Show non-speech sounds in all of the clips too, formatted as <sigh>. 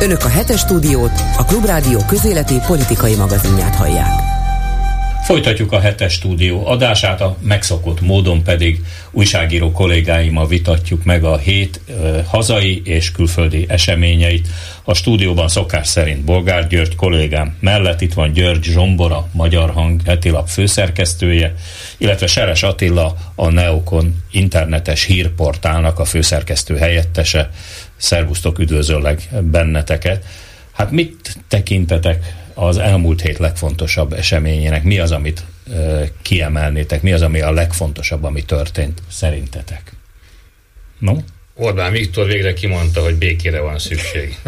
Önök a hetes stúdiót, a Klubrádió közéleti politikai magazinját hallják. Folytatjuk a hetes stúdió adását, a megszokott módon pedig újságíró kollégáimmal vitatjuk meg a hét uh, hazai és külföldi eseményeit. A stúdióban szokás szerint Bolgár György kollégám mellett itt van György Zsombora, Magyar Hang hetilap főszerkesztője, illetve Seres Attila, a Neokon internetes hírportálnak a főszerkesztő helyettese. Szervusztok, üdvözöllek benneteket. Hát mit tekintetek az elmúlt hét legfontosabb eseményének? Mi az, amit ö, kiemelnétek? Mi az, ami a legfontosabb, ami történt szerintetek? No? Orbán Viktor végre kimondta, hogy békére van szükség. <laughs>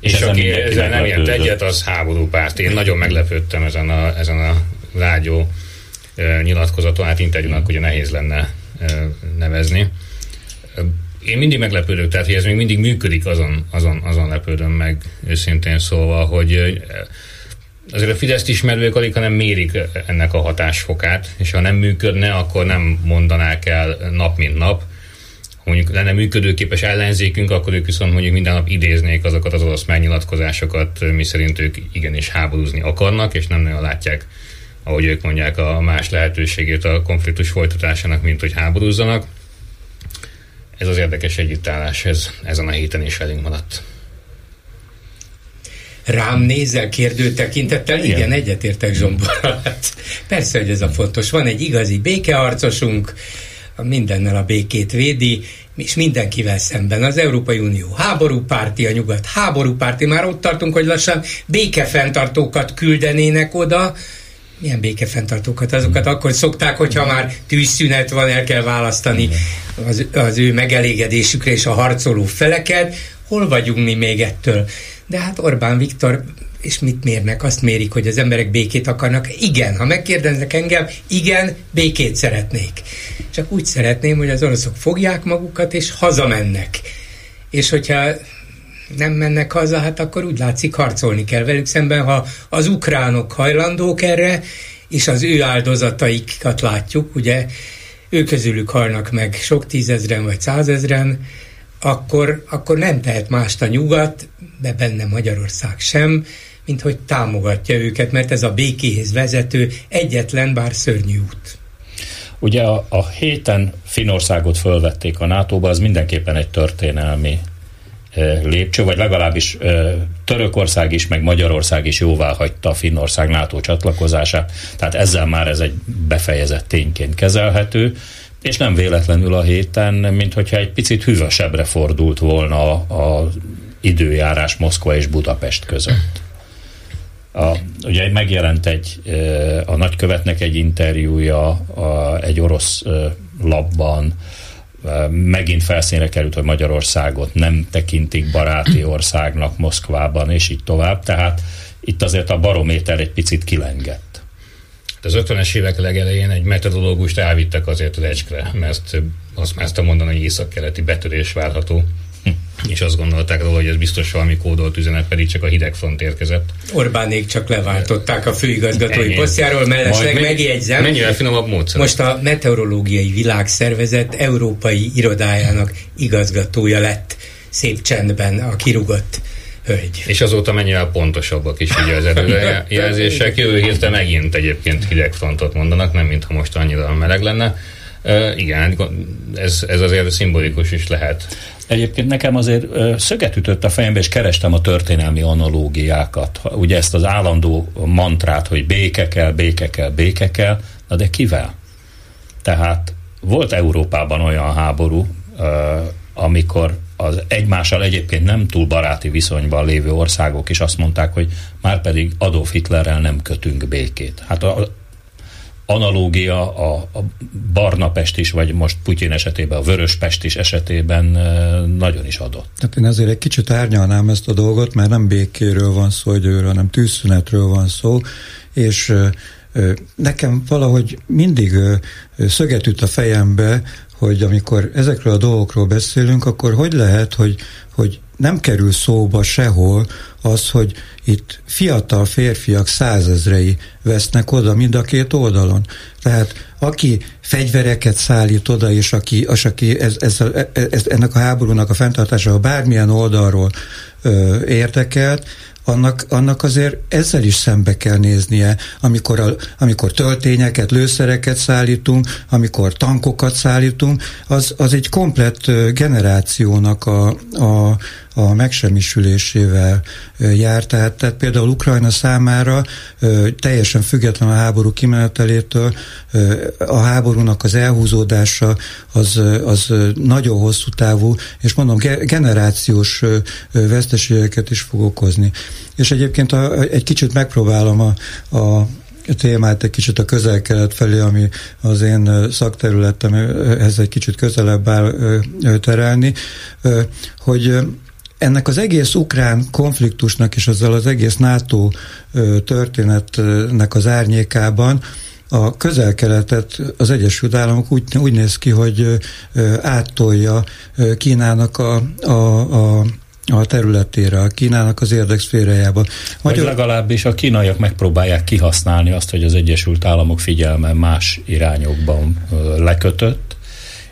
És, és aki ezzel nem ért egyet, az háború párt. Én nagyon meglepődtem ezen a, ezen a rágyó e, nyilatkozaton, hát interjúnak ugye nehéz lenne nevezni. Én mindig meglepődök, tehát hogy ez még mindig működik, azon, azon, azon lepődöm meg őszintén szólva, hogy azért a Fideszt ismerők alig, hanem mérik ennek a hatásfokát, és ha nem működne, akkor nem mondanák el nap mint nap. Ha mondjuk lenne működőképes ellenzékünk, akkor ők viszont mondjuk minden nap idéznék azokat az orosz megnyilatkozásokat, mi szerint ők igenis háborúzni akarnak, és nem nagyon látják, ahogy ők mondják, a más lehetőségét a konfliktus folytatásának, mint hogy háborúzzanak ez az érdekes együttállás, ez ezen a héten is velünk maradt. Rám nézel kérdő tekintettel? Igen, Igen egyetértek Zsomborral. <laughs> Hát, persze, hogy ez a fontos. Van egy igazi békeharcosunk, mindennel a békét védi, és mindenkivel szemben. Az Európai Unió háborúpárti, a nyugat háborúpárti, már ott tartunk, hogy lassan békefenntartókat küldenének oda, milyen békefenntartókat, azokat akkor szokták, hogyha már tűzszünet van, el kell választani az, az ő megelégedésükre és a harcoló feleket, hol vagyunk mi még ettől? De hát Orbán Viktor és mit mérnek? Azt mérik, hogy az emberek békét akarnak. Igen, ha megkérdeznek engem, igen, békét szeretnék. Csak úgy szeretném, hogy az oroszok fogják magukat, és hazamennek. És hogyha nem mennek haza, hát akkor úgy látszik harcolni kell velük szemben, ha az ukránok hajlandók erre, és az ő áldozataikat látjuk, ugye ő közülük halnak meg sok tízezren vagy százezren, akkor, akkor nem tehet mást a nyugat, de benne Magyarország sem, mint hogy támogatja őket, mert ez a békéhez vezető egyetlen, bár szörnyű út. Ugye a, a héten Finországot fölvették a NATO-ba, az mindenképpen egy történelmi lépcső, vagy legalábbis Törökország is, meg Magyarország is jóvá hagyta a Finnország NATO csatlakozását, tehát ezzel már ez egy befejezett tényként kezelhető, és nem véletlenül a héten, mint hogyha egy picit hűvösebbre fordult volna a időjárás Moszkva és Budapest között. A, ugye megjelent egy, a nagykövetnek egy interjúja a, egy orosz labban, megint felszínre került, hogy Magyarországot nem tekintik baráti <clears throat> országnak Moszkvában, és így tovább. Tehát itt azért a barométer egy picit kilengett. Az 50-es évek legelején egy metodológust elvittek azért az ecskre, mert azt mázta mondani, hogy észak-keleti betörés várható és azt gondolták róla, hogy ez biztos valami kódolt üzenet, pedig csak a hidegfront érkezett. Orbánék csak leváltották a főigazgatói posztjáról, mellesleg megjegyzem. Mennyire finomabb módszer? Most a Meteorológiai Világszervezet európai irodájának igazgatója lett szép csendben a kirugott hölgy. És azóta mennyire pontosabbak is ugye az előrejelzések. Jövő hétre megint egyébként hidegfrontot mondanak, nem mintha most annyira meleg lenne. Uh, igen, ez, ez azért szimbolikus is lehet. Egyébként nekem azért szöget ütött a fejembe, és kerestem a történelmi analógiákat. Ugye ezt az állandó mantrát, hogy béke kell, béke kell, béke kell, na de kivel? Tehát volt Európában olyan háború, amikor az egymással egyébként nem túl baráti viszonyban lévő országok is azt mondták, hogy már pedig Adolf Hitlerrel nem kötünk békét. Hát analógia a, a barna pest is, vagy most Putyin esetében a vörös pest is esetében nagyon is adott. Tehát én azért egy kicsit árnyalnám ezt a dolgot, mert nem békéről van szó időről, hanem tűzszünetről van szó, és nekem valahogy mindig szöget üt a fejembe, hogy amikor ezekről a dolgokról beszélünk, akkor hogy lehet, hogy, hogy nem kerül szóba sehol az, hogy itt fiatal férfiak százezrei vesznek oda mind a két oldalon. Tehát aki fegyvereket szállít oda, és aki, az, aki ez, ez, ez, ennek a háborúnak a fenntartása bármilyen oldalról ö, érdekelt, annak, annak azért ezzel is szembe kell néznie, amikor, a, amikor töltényeket, lőszereket szállítunk, amikor tankokat szállítunk, az, az egy komplett generációnak a, a, a megsemmisülésével jár. Tehát, tehát például Ukrajna számára teljesen független a háború kimenetelétől a háborúnak az elhúzódása az, az nagyon hosszú távú, és mondom, generációs veszteségeket is fog okozni. És egyébként a, egy kicsit megpróbálom a, a témát egy kicsit a közel-kelet felé, ami az én szakterületem, ez egy kicsit közelebb áll terelni, hogy ennek az egész ukrán konfliktusnak és azzal az egész NATO történetnek az árnyékában a közel-keletet az Egyesült Államok úgy, úgy néz ki, hogy áttolja Kínának a, a, a a területére, a Kínának az érdekszférájába. Magyar... Vagy legalábbis a kínaiak megpróbálják kihasználni azt, hogy az Egyesült Államok figyelme más irányokban lekötött,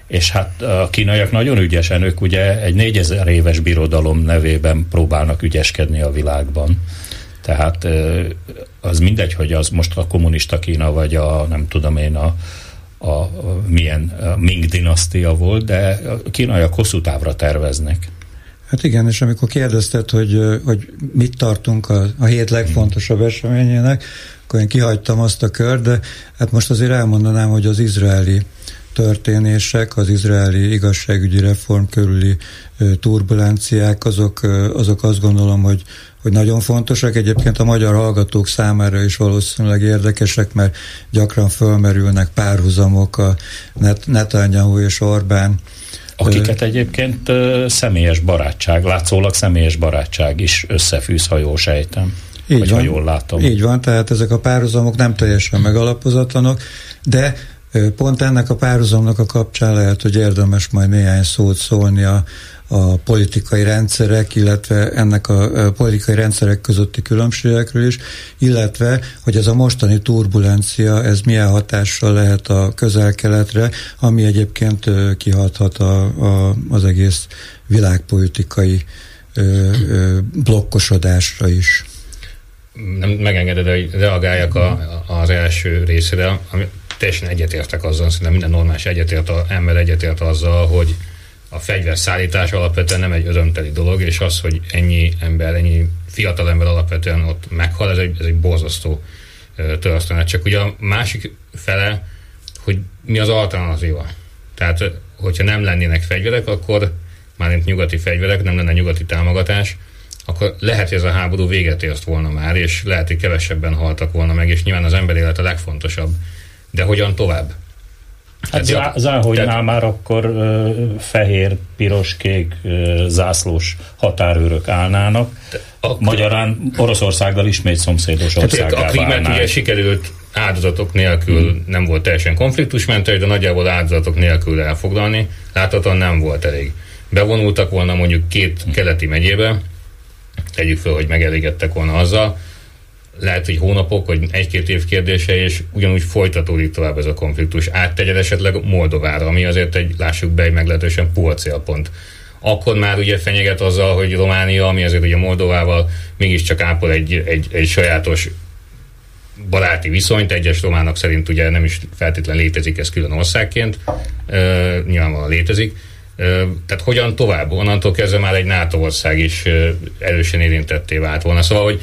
és hát a kínaiak nagyon ügyesen, ők ugye egy 4000 éves birodalom nevében próbálnak ügyeskedni a világban. Tehát az mindegy, hogy az most a kommunista Kína, vagy a nem tudom én a, a, a milyen a Ming dinasztia volt, de a kínaiak hosszú távra terveznek. Hát igen, és amikor kérdezted, hogy, hogy mit tartunk a, a hét legfontosabb eseményének, akkor én kihagytam azt a kör, de hát most azért elmondanám, hogy az izraeli történések, az izraeli igazságügyi reform körüli turbulenciák, azok, azok azt gondolom, hogy, hogy nagyon fontosak. Egyébként a magyar hallgatók számára is valószínűleg érdekesek, mert gyakran fölmerülnek párhuzamok a Net- Netanyahu és Orbán Akiket egyébként személyes barátság, látszólag személyes barátság is összefűz, ha jól sejtem. Így vagy van, ha jól látom. Így van, tehát ezek a párhuzamok nem teljesen megalapozatlanok, de Pont ennek a párhuzamnak a kapcsán lehet, hogy érdemes majd néhány szót szólni a, a politikai rendszerek, illetve ennek a politikai rendszerek közötti különbségekről is, illetve, hogy ez a mostani turbulencia, ez milyen hatással lehet a közel-keletre, ami egyébként kihathat a, a, az egész világpolitikai ö, ö, blokkosodásra is. Nem megengeded, hogy reagáljak a, az első részre, ami teljesen egyetértek azzal, szerintem minden normális egyetért, a, ember egyetért azzal, hogy a fegyverszállítás alapvetően nem egy örömteli dolog, és az, hogy ennyi ember, ennyi fiatal ember alapvetően ott meghal, ez egy, ez egy borzasztó történet. Csak ugye a másik fele, hogy mi az alternatíva. Tehát, hogyha nem lennének fegyverek, akkor már nyugati fegyverek, nem lenne nyugati támogatás, akkor lehet, hogy ez a háború véget ért volna már, és lehet, hogy kevesebben haltak volna meg, és nyilván az ember élet a legfontosabb de hogyan tovább? Hát zá, Záhogynál tehát, már akkor ö, fehér, piros, kék ö, zászlós határőrök állnának. Ak- Magyarán Oroszországgal ismét szomszédos országá A Krimet ugye sikerült áldozatok nélkül, hmm. nem volt teljesen konfliktusmentes, de nagyjából áldozatok nélkül elfoglalni. Láthatóan nem volt elég. Bevonultak volna mondjuk két keleti megyébe, tegyük fel, hogy megelégedtek volna azzal, lehet, hogy hónapok, vagy egy-két év kérdése, és ugyanúgy folytatódik tovább ez a konfliktus. Áttegyed esetleg Moldovára, ami azért egy, lássuk be, egy meglehetősen puha célpont. Akkor már ugye fenyeget azzal, hogy Románia, ami azért ugye Moldovával mégiscsak ápol egy, egy, egy sajátos baráti viszonyt, egyes románok szerint ugye nem is feltétlen létezik ez külön országként, uh, nyilvánvalóan létezik, tehát hogyan tovább? Onnantól kezdve már egy NATO ország is erősen érintetté vált volna. Szóval, hogy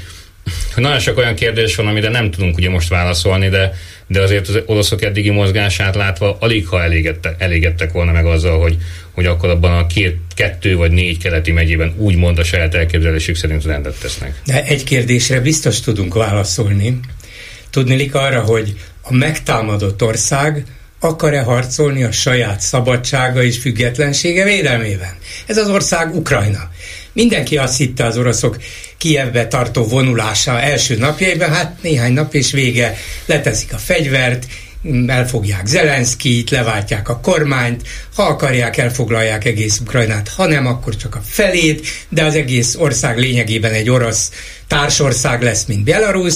nagyon sok olyan kérdés van, amire nem tudunk ugye most válaszolni, de, de azért az oroszok eddigi mozgását látva alig ha elégedtek, elégedtek volna meg azzal, hogy, hogy akkor abban a két, kettő vagy négy keleti megyében úgymond a saját elképzelésük szerint rendet tesznek. De egy kérdésre biztos tudunk válaszolni. Tudnélik arra, hogy a megtámadott ország akar-e harcolni a saját szabadsága és függetlensége védelmében? Ez az ország Ukrajna. Mindenki azt hitte az oroszok Kievbe tartó vonulása első napjaiban, hát néhány nap és vége leteszik a fegyvert, elfogják Zelenszkit, leváltják a kormányt, ha akarják, elfoglalják egész Ukrajnát, ha nem, akkor csak a felét, de az egész ország lényegében egy orosz társország lesz, mint Belarus,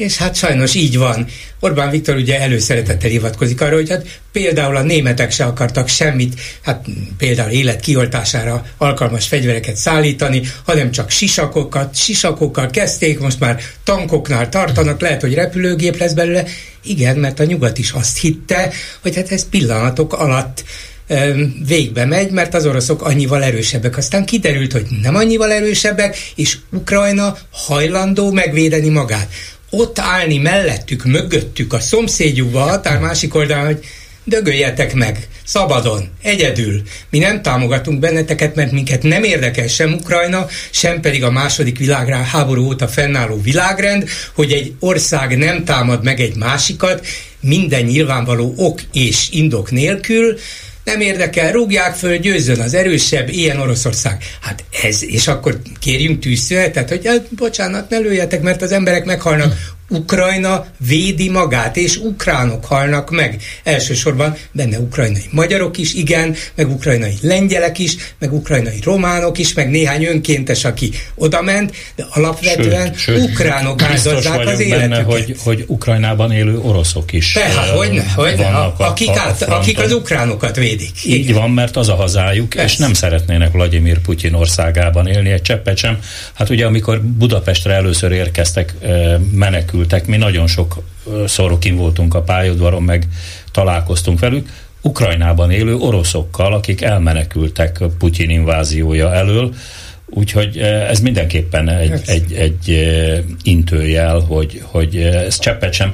és hát sajnos így van. Orbán Viktor ugye előszeretettel hivatkozik arra, hogy hát például a németek se akartak semmit, hát például élet kioltására alkalmas fegyvereket szállítani, hanem csak sisakokat, sisakokkal kezdték, most már tankoknál tartanak, lehet, hogy repülőgép lesz belőle. Igen, mert a nyugat is azt hitte, hogy hát ez pillanatok alatt végbe megy, mert az oroszok annyival erősebbek. Aztán kiderült, hogy nem annyival erősebbek, és Ukrajna hajlandó megvédeni magát ott állni mellettük, mögöttük, a szomszédjukba, a határ másik oldalon, hogy dögöljetek meg, szabadon, egyedül. Mi nem támogatunk benneteket, mert minket nem érdekel sem Ukrajna, sem pedig a második világháború óta fennálló világrend, hogy egy ország nem támad meg egy másikat, minden nyilvánvaló ok és indok nélkül, nem érdekel, rúgják föl, győzzön az erősebb, ilyen Oroszország. Hát ez, és akkor kérjünk tűzszünetet, hogy hát, bocsánat, ne lőjetek, mert az emberek meghalnak. Ukrajna védi magát, és ukránok halnak meg. Elsősorban benne ukrajnai magyarok is, igen, meg ukrajnai lengyelek is, meg ukrajnai románok is, meg néhány önkéntes, aki odament, de alapvetően sőt, sőt, ukránok áldozzák az életüket. Benne, hogy, hogy Ukrajnában élő oroszok is Tehát, hogy ne, hogy ne, a, akik, a, át, a akik az ukránokat védik. Így igen. van, mert az a hazájuk, Persze. és nem szeretnének Vladimir Putyin országában élni egy cseppet sem. Hát ugye amikor Budapestre először érkeztek menekül menekültek, mi nagyon sok szorokin voltunk a pályaudvaron, meg találkoztunk velük, Ukrajnában élő oroszokkal, akik elmenekültek Putyin inváziója elől, Úgyhogy ez mindenképpen egy, egy, egy intőjel, hogy, hogy ez cseppet sem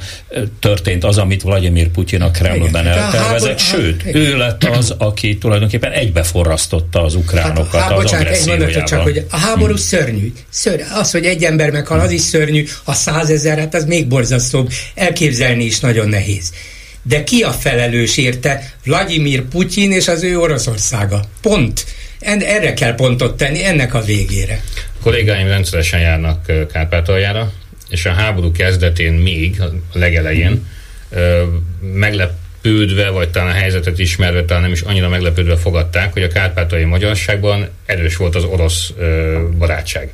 történt az, amit Vladimir Putyin a Kremlben eltervezett, sőt, ő lett az, aki tulajdonképpen egybeforrasztotta az ukránokat hát, az bocsánat, agressziójával. csak, hogy a háború hmm. szörnyű. Szörny. Az, hogy egy ember meghal, az is szörnyű, a százezer, hát az még borzasztóbb. Elképzelni is nagyon nehéz. De ki a felelős érte? Vladimir Putyin és az ő Oroszországa. Pont erre kell pontot tenni, ennek a végére. A kollégáim rendszeresen járnak Kárpátaljára, és a háború kezdetén még, a legelején, meglepődve, vagy talán a helyzetet ismerve, talán nem is annyira meglepődve fogadták, hogy a kárpátai magyarságban erős volt az orosz barátság.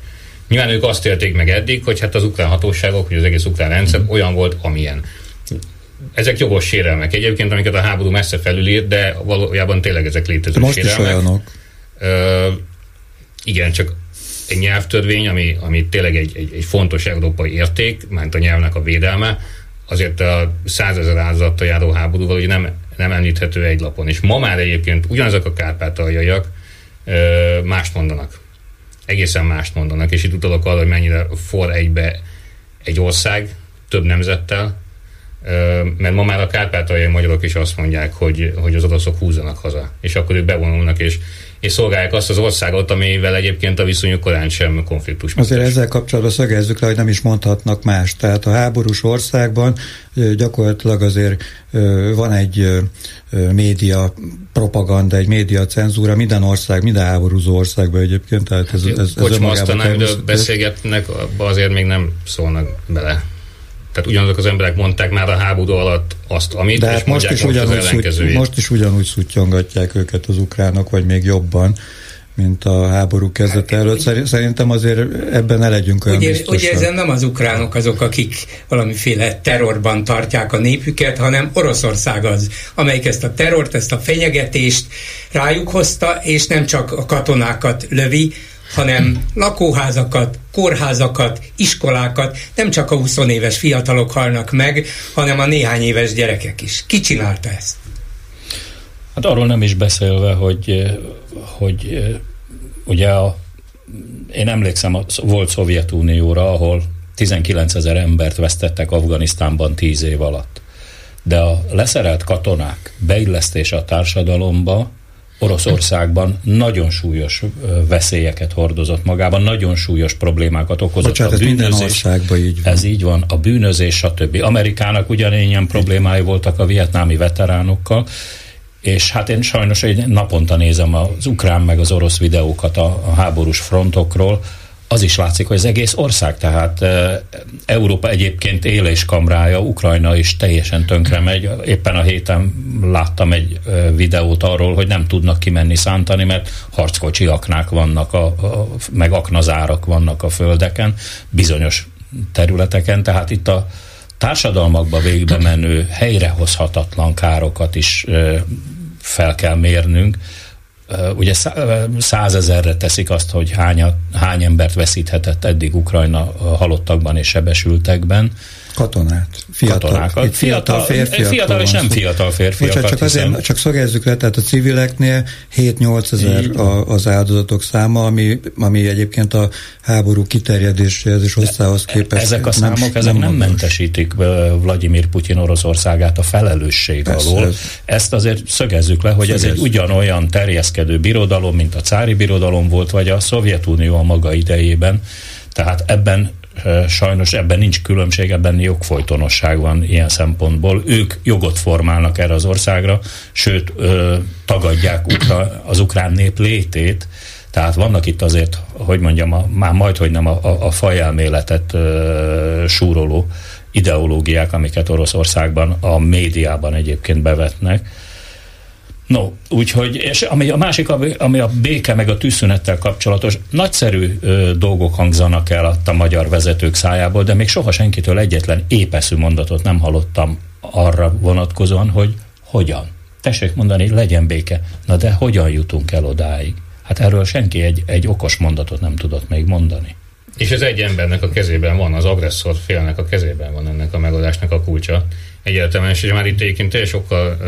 Nyilván ők azt élték meg eddig, hogy hát az ukrán hatóságok, hogy az egész ukrán rendszer olyan volt, amilyen. Ezek jogos sérelmek egyébként, amiket a háború messze felülír, de valójában tényleg ezek létező most sérelmek. Is olyanok. Igen, csak egy nyelvtörvény, ami, ami tényleg egy, egy, egy fontos európai érték, ment a nyelvnek a védelme, azért a százezer áldozattal járó háborúval ugye nem, nem említhető egy lapon. És ma már egyébként ugyanazok a kárpátaljaiak mást mondanak. Egészen mást mondanak, és itt utalok arra, hogy mennyire for egybe egy ország több nemzettel, mert ma már a kárpátaljai magyarok is azt mondják, hogy, hogy az oroszok húzzanak haza, és akkor ők bevonulnak, és, és szolgálják azt az országot, amivel egyébként a viszonyuk korán sem konfliktus. Azért ezzel kapcsolatban szögezzük le, hogy nem is mondhatnak más. Tehát a háborús országban gyakorlatilag azért van egy média propaganda, egy média cenzúra minden ország, minden háborúzó országban egyébként. Tehát ez, ez, ez, ez Kocsma beszélgetnek, azért még nem szólnak bele. Tehát ugyanazok az emberek mondták már a háború alatt azt, amit, De hát most is, ugyanúgy szuty, most is ugyanúgy szutyongatják őket az ukránok, vagy még jobban mint a háború kezdete előtt. Szerintem azért ebben ne legyünk olyan ugye, biztosak. Ugye ezen nem az ukránok azok, akik valamiféle terrorban tartják a népüket, hanem Oroszország az, amelyik ezt a terrort, ezt a fenyegetést rájuk hozta, és nem csak a katonákat lövi, hanem lakóházakat, kórházakat, iskolákat, nem csak a 20 éves fiatalok halnak meg, hanem a néhány éves gyerekek is. Ki csinálta ezt? Hát arról nem is beszélve, hogy, hogy ugye a, én emlékszem, a volt Szovjetunióra, ahol 19 ezer embert vesztettek Afganisztánban 10 év alatt. De a leszerelt katonák beillesztése a társadalomba Oroszországban nagyon súlyos veszélyeket hordozott magában, nagyon súlyos problémákat okozott Bocsánat, a bűnözés. Minden országban így van. Ez így van, a bűnözés, stb. Amerikának ugyanilyen problémái voltak a vietnámi veteránokkal, és hát én sajnos egy naponta nézem az ukrán meg az orosz videókat a, a háborús frontokról, az is látszik, hogy az egész ország, tehát Európa egyébként éléskamrája, Ukrajna is teljesen tönkre megy. Éppen a héten láttam egy videót arról, hogy nem tudnak kimenni szántani, mert harckocsi aknák vannak, a, a, meg aknazárak vannak a földeken, bizonyos területeken, tehát itt a társadalmakba végbe menő, helyrehozhatatlan károkat is fel kell mérnünk, ugye százezerre teszik azt, hogy hány, hány embert veszíthetett eddig Ukrajna halottakban és sebesültekben. Katonát. Fiatal, Katonákat. Itt fiatal, fiatal, fiatal és nem fiatal férfiakat. Bocsánat, csak, azért, csak szögezzük le, tehát a civileknél 7-8 ezer az áldozatok száma, ami, ami egyébként a háború kiterjedéséhez és hosszához képest. Ezek a számok, nem, ezek nem, nem mentesítik Vladimir Putyin Oroszországát a felelősség Persze, alól. Ez. Ezt azért szögezzük le, hogy szögezzük. ez egy ugyanolyan terjeszkedő birodalom, mint a cári birodalom volt, vagy a Szovjetunió a maga idejében. Tehát ebben sajnos ebben nincs különbség, ebben jogfolytonosság van ilyen szempontból. Ők jogot formálnak erre az országra, sőt tagadják az ukrán nép létét, tehát vannak itt azért, hogy mondjam, a, már majd, hogy nem a, a, a fajelméletet ö, súroló ideológiák, amiket Oroszországban a médiában egyébként bevetnek, No, úgyhogy, és ami a másik, ami a béke meg a tűzszünettel kapcsolatos, nagyszerű ö, dolgok hangzanak el a, magyar vezetők szájából, de még soha senkitől egyetlen épeszű mondatot nem hallottam arra vonatkozóan, hogy hogyan. Tessék mondani, legyen béke. Na de hogyan jutunk el odáig? Hát erről senki egy, egy okos mondatot nem tudott még mondani. És ez egy embernek a kezében van, az agresszor félnek a kezében van ennek a megoldásnak a kulcsa egyáltalán, és már itt egyébként teljesen sokkal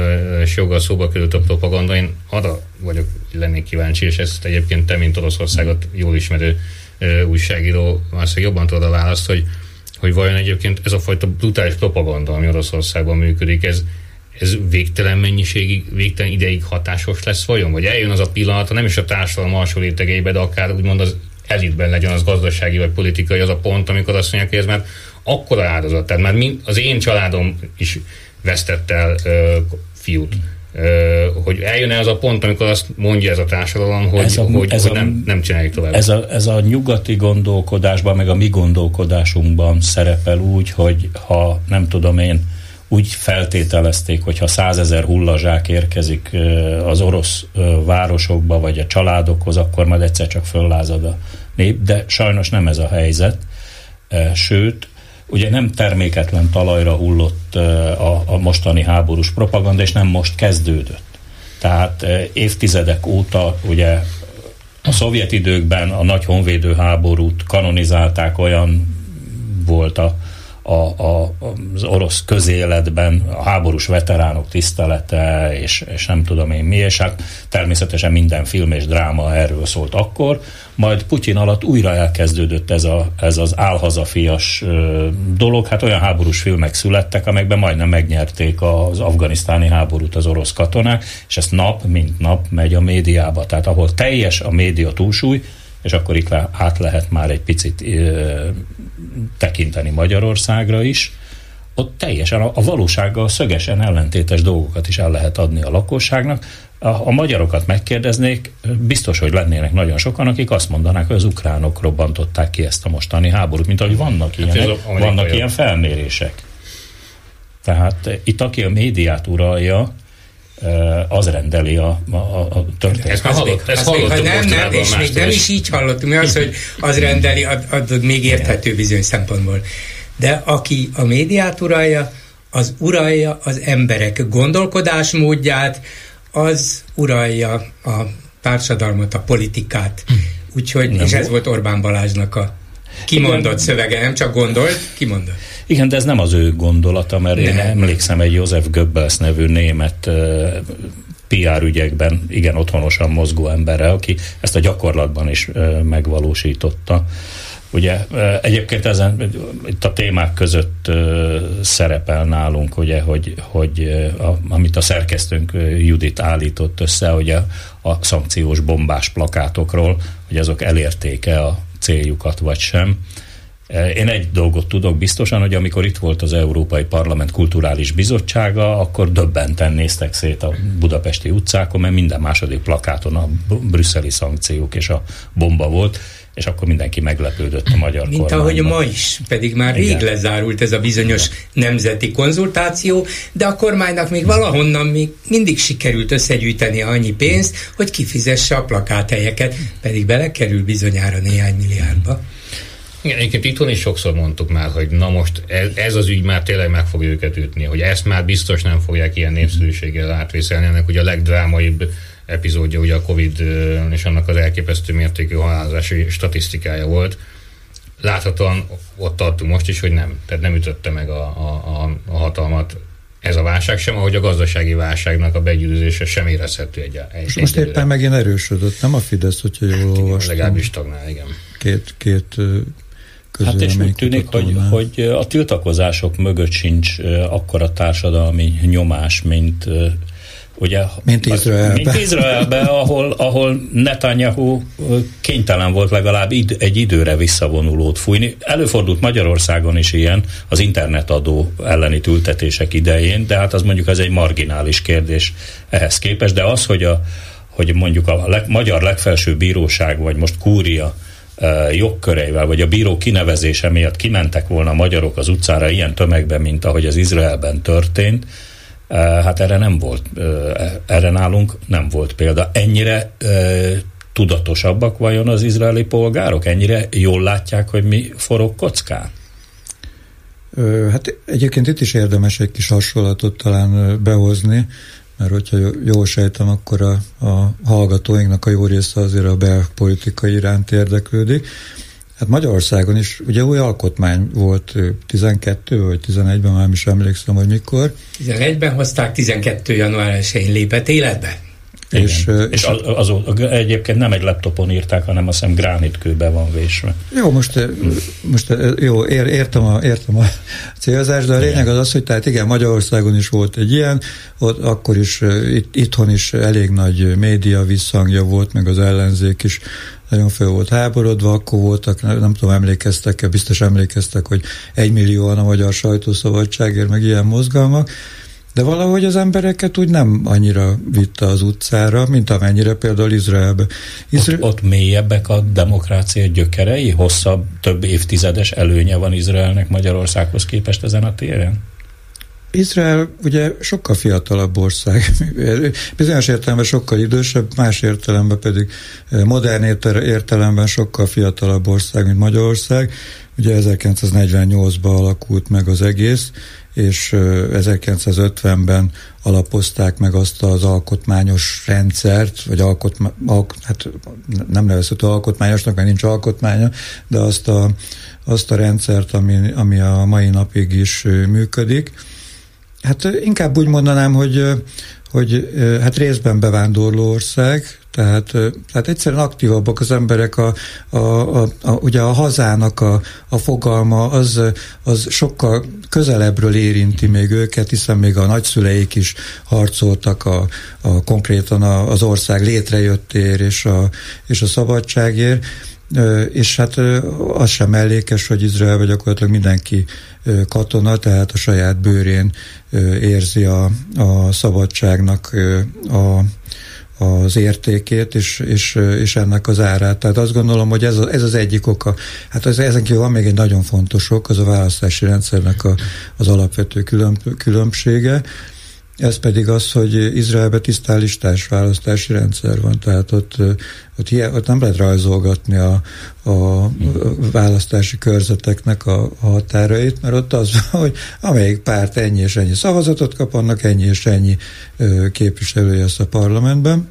és joggal szóba került a propaganda. Én arra vagyok, lennék kíváncsi, és ezt egyébként te, mint Oroszországot jól ismerő újságíró, már jobban tudod a választ, hogy, hogy vajon egyébként ez a fajta brutális propaganda, ami Oroszországban működik, ez, ez végtelen mennyiségig, végtelen ideig hatásos lesz vajon? Vagy eljön az a pillanat, nem is a társadalom alsó rétegeibe, de akár úgymond az elitben legyen az gazdasági vagy politikai az a pont, amikor azt mondják, hogy ez már akkora áldozat. Tehát már mind, az én családom is vesztett el ö, fiút. Ö, hogy eljön ez a pont, amikor azt mondja ez a társadalom, hogy, ez a, hogy, ez hogy a, nem, nem csináljuk tovább. Ez a, ez a nyugati gondolkodásban, meg a mi gondolkodásunkban szerepel úgy, hogy ha nem tudom én, úgy feltételezték, hogy ha százezer hullazsák érkezik az orosz városokba, vagy a családokhoz, akkor majd egyszer csak föllázad a nép, de sajnos nem ez a helyzet. Sőt, ugye nem terméketlen talajra hullott a, a mostani háborús propaganda, és nem most kezdődött. Tehát évtizedek óta ugye a szovjet időkben a nagy honvédő háborút kanonizálták, olyan volt a, a, a, az orosz közéletben a háborús veteránok tisztelete, és, és nem tudom én mi, és hát természetesen minden film és dráma erről szólt akkor, majd Putyin alatt újra elkezdődött ez, a, ez az álhazafias dolog, hát olyan háborús filmek születtek, amelyekben majdnem megnyerték az afganisztáni háborút az orosz katonák, és ez nap, mint nap megy a médiába, tehát ahol teljes a média túlsúly, és akkor itt át lehet már egy picit tekinteni Magyarországra is, ott teljesen a, a valósággal szögesen ellentétes dolgokat is el lehet adni a lakosságnak. A, a magyarokat megkérdeznék, biztos, hogy lennének nagyon sokan, akik azt mondanák, hogy az ukránok robbantották ki ezt a mostani háborút, mint ahogy vannak hát ilyenek, vannak ilyen felmérések. Tehát itt aki a médiát uralja, az rendeli a, a, a történetet. Ezt hallott, ezt hallott, ha nem, nem, és még nem is így hallottunk, mi az, hogy az rendeli, ad, ad, még érthető bizonyos szempontból. De aki a médiát uralja, az uralja az emberek gondolkodásmódját, az uralja a társadalmat, a politikát. Hm. Úgyhogy, nem és ez volt Orbán Balázsnak a kimondott Igen. szövege, nem csak gondolt, kimondott. Igen, de ez nem az ő gondolata, mert nem. én emlékszem egy József Goebbels nevű német PR ügyekben igen otthonosan mozgó emberre, aki ezt a gyakorlatban is megvalósította. Ugye egyébként ezen itt a témák között szerepel nálunk, ugye, hogy, hogy a, amit a szerkesztőnk Judit állított össze, hogy a, a szankciós bombás plakátokról, hogy azok elérték-e a céljukat vagy sem. Én egy dolgot tudok biztosan, hogy amikor itt volt az Európai Parlament Kulturális Bizottsága, akkor döbbenten néztek szét a budapesti utcákon, mert minden második plakáton a brüsszeli szankciók és a bomba volt, és akkor mindenki meglepődött a magyar Mint kormányban. ahogy ma is, pedig már Igen. rég lezárult ez a bizonyos Igen. nemzeti konzultáció, de a kormánynak még valahonnan még mindig sikerült összegyűjteni annyi pénzt, hogy kifizesse a plakáthelyeket, pedig belekerül bizonyára néhány milliárdba. Igen, egyébként itthon is sokszor mondtuk már, hogy na most ez, ez az ügy már tényleg meg fog őket ütni, hogy ezt már biztos nem fogják ilyen népszerűséggel átvészelni, ennek ugye a legdrámaibb epizódja ugye a Covid és annak az elképesztő mértékű halálozási statisztikája volt. Láthatóan ott tartunk most is, hogy nem, tehát nem ütötte meg a, a, a hatalmat ez a válság sem, ahogy a gazdasági válságnak a begyűrűzése sem érezhető egy, egy És most éppen megint erősödött, nem a Fidesz, hogyha jól hát, olvastam. Legalábbis tagnál, igen. Két, két Hát és úgy tűnik, hogy, hogy a tiltakozások mögött sincs akkora társadalmi nyomás, mint ugye, mint Izraelbe. Mint Izraelbe, ahol, ahol Netanyahu kénytelen volt legalább id, egy időre visszavonulót fújni. Előfordult Magyarországon is ilyen az internetadó elleni tültetések idején, de hát az mondjuk az egy marginális kérdés ehhez képest, de az, hogy, a, hogy mondjuk a leg, magyar legfelső bíróság, vagy most kúria jogköreivel, vagy a bíró kinevezése miatt kimentek volna a magyarok az utcára ilyen tömegben, mint ahogy az Izraelben történt, hát erre nem volt, erre nálunk nem volt példa. Ennyire tudatosabbak vajon az izraeli polgárok? Ennyire jól látják, hogy mi forog kockán? Hát egyébként itt is érdemes egy kis hasonlatot talán behozni, mert hogyha jól sejtem, akkor a, a hallgatóinknak a jó része azért a belpolitika iránt érdeklődik. Hát Magyarországon is ugye új alkotmány volt 12 vagy 11-ben, már is emlékszem, hogy mikor. 11-ben hozták, 12. január 1-én lépett életbe. Igen. És, és az, az, az, egyébként nem egy laptopon írták, hanem azt hiszem gránitkőbe van vésve. Jó, most, most jó, ér, értem, a, értem a <laughs> célzást, de a lényeg az az, hogy tehát igen, Magyarországon is volt egy ilyen, ott akkor is, itt, itthon is elég nagy média visszhangja volt, meg az ellenzék is nagyon föl volt háborodva, akkor voltak, nem tudom, emlékeztek-e, biztos emlékeztek, hogy egymillióan a magyar sajtószabadságért, meg ilyen mozgalmak, de valahogy az embereket úgy nem annyira vitte az utcára, mint amennyire például Izraelbe. Izrael... Ott, ott mélyebbek a demokrácia gyökerei? Hosszabb, több évtizedes előnye van Izraelnek Magyarországhoz képest ezen a téren? Izrael ugye sokkal fiatalabb ország, <laughs> bizonyos értelemben sokkal idősebb, más értelemben pedig eh, modern értelemben sokkal fiatalabb ország, mint Magyarország. Ugye 1948-ban alakult meg az egész, és 1950-ben alapozták meg azt az alkotmányos rendszert, vagy alkotma, alk, hát nem nevezhető alkotmányosnak, mert nincs alkotmánya, de azt a, azt a rendszert, ami, ami a mai napig is működik. Hát inkább úgy mondanám, hogy, hogy hát részben bevándorló ország, tehát, tehát egyszerűen aktívabbak az emberek, a, a, a, a, ugye a hazának a, a fogalma az, az sokkal közelebbről érinti még őket, hiszen még a nagyszüleik is harcoltak a, a konkrétan a, az ország létrejöttér és a, és a szabadságért, és hát az sem mellékes, hogy Izraelben gyakorlatilag mindenki katona, tehát a saját bőrén érzi a, a szabadságnak a az értékét és, és, és ennek az árát. Tehát azt gondolom, hogy ez, a, ez az egyik oka. Hát az, ezen kívül van még egy nagyon fontos ok, az a választási rendszernek a, az alapvető külön, különbsége. Ez pedig az, hogy Izraelben tisztálistás választási rendszer van, tehát ott, ott, ilyen, ott nem lehet rajzolgatni a, a választási körzeteknek a, a határait, mert ott az van, <laughs> hogy amelyik párt ennyi és ennyi szavazatot kap, annak ennyi és ennyi képviselője lesz a parlamentben.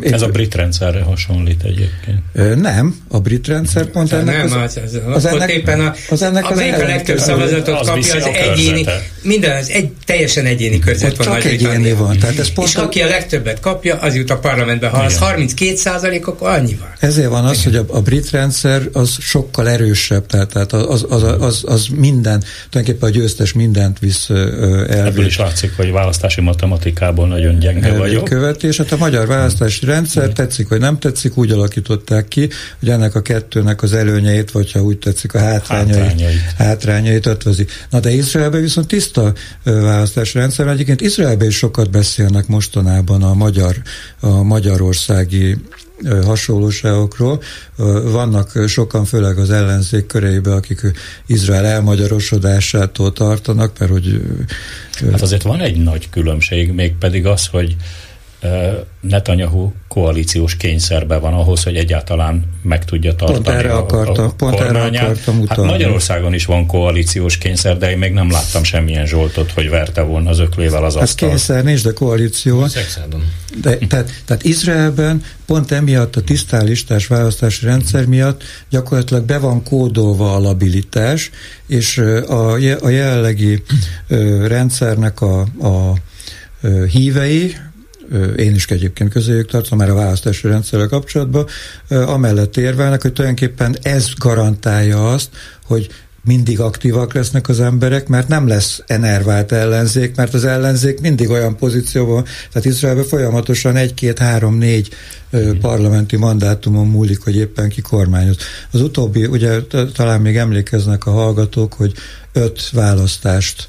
Ez a brit rendszerre hasonlít egyébként. Nem, a brit rendszer pont ennek nem, az, az, az, az, ennek, éppen a, az ennek az a legtöbb szavazatot az kapja, az egyéni, minden az egy teljesen egyéni körzet van. Csak egyéni van. Tehát ez pont és a... aki a legtöbbet kapja, az jut a parlamentbe. Ha az 32 százalék, akkor annyi van. Ezért van az, hogy a, a brit rendszer az sokkal erősebb, tehát, tehát az, az, az, az, az minden, tulajdonképpen a győztes mindent visz elvi. Ebből is látszik, hogy választási matematikában nagyon gyenge vagyok. Követés, hát a magyar magyar választási rendszer, tetszik vagy nem tetszik, úgy alakították ki, hogy ennek a kettőnek az előnyeit, vagy ha úgy tetszik, a hátrányait, hátrányait. hátrányait ötvözi. Na de Izraelben viszont tiszta választási rendszer, egyébként Izraelben is sokat beszélnek mostanában a magyar, a magyarországi hasonlóságokról. Vannak sokan, főleg az ellenzék köreibe, akik Izrael elmagyarosodásától tartanak, mert hogy... Hát azért van egy nagy különbség, még pedig az, hogy Netanyahu koalíciós kényszerben van ahhoz, hogy egyáltalán meg tudja tartani pont erre akarta, a, a pont erre akartam utalni. Hát Magyarországon is van koalíciós kényszer, de én még nem láttam semmilyen Zsoltot, hogy verte volna az öklével az asztalt. Ez kényszer nincs, de koalíció. De, tehát, tehát Izraelben pont emiatt a tisztálistás választási rendszer miatt gyakorlatilag be van kódolva a labilitás, és a, a jelenlegi rendszernek a, a hívei, én is egyébként közéjük tartom, már a választási rendszerrel kapcsolatban, amellett érvelnek, hogy tulajdonképpen ez garantálja azt, hogy mindig aktívak lesznek az emberek, mert nem lesz enervált ellenzék, mert az ellenzék mindig olyan pozícióban, tehát Izraelben folyamatosan egy, két, három, négy parlamenti mandátumon múlik, hogy éppen ki kormányoz. Az utóbbi, ugye talán még emlékeznek a hallgatók, hogy öt választást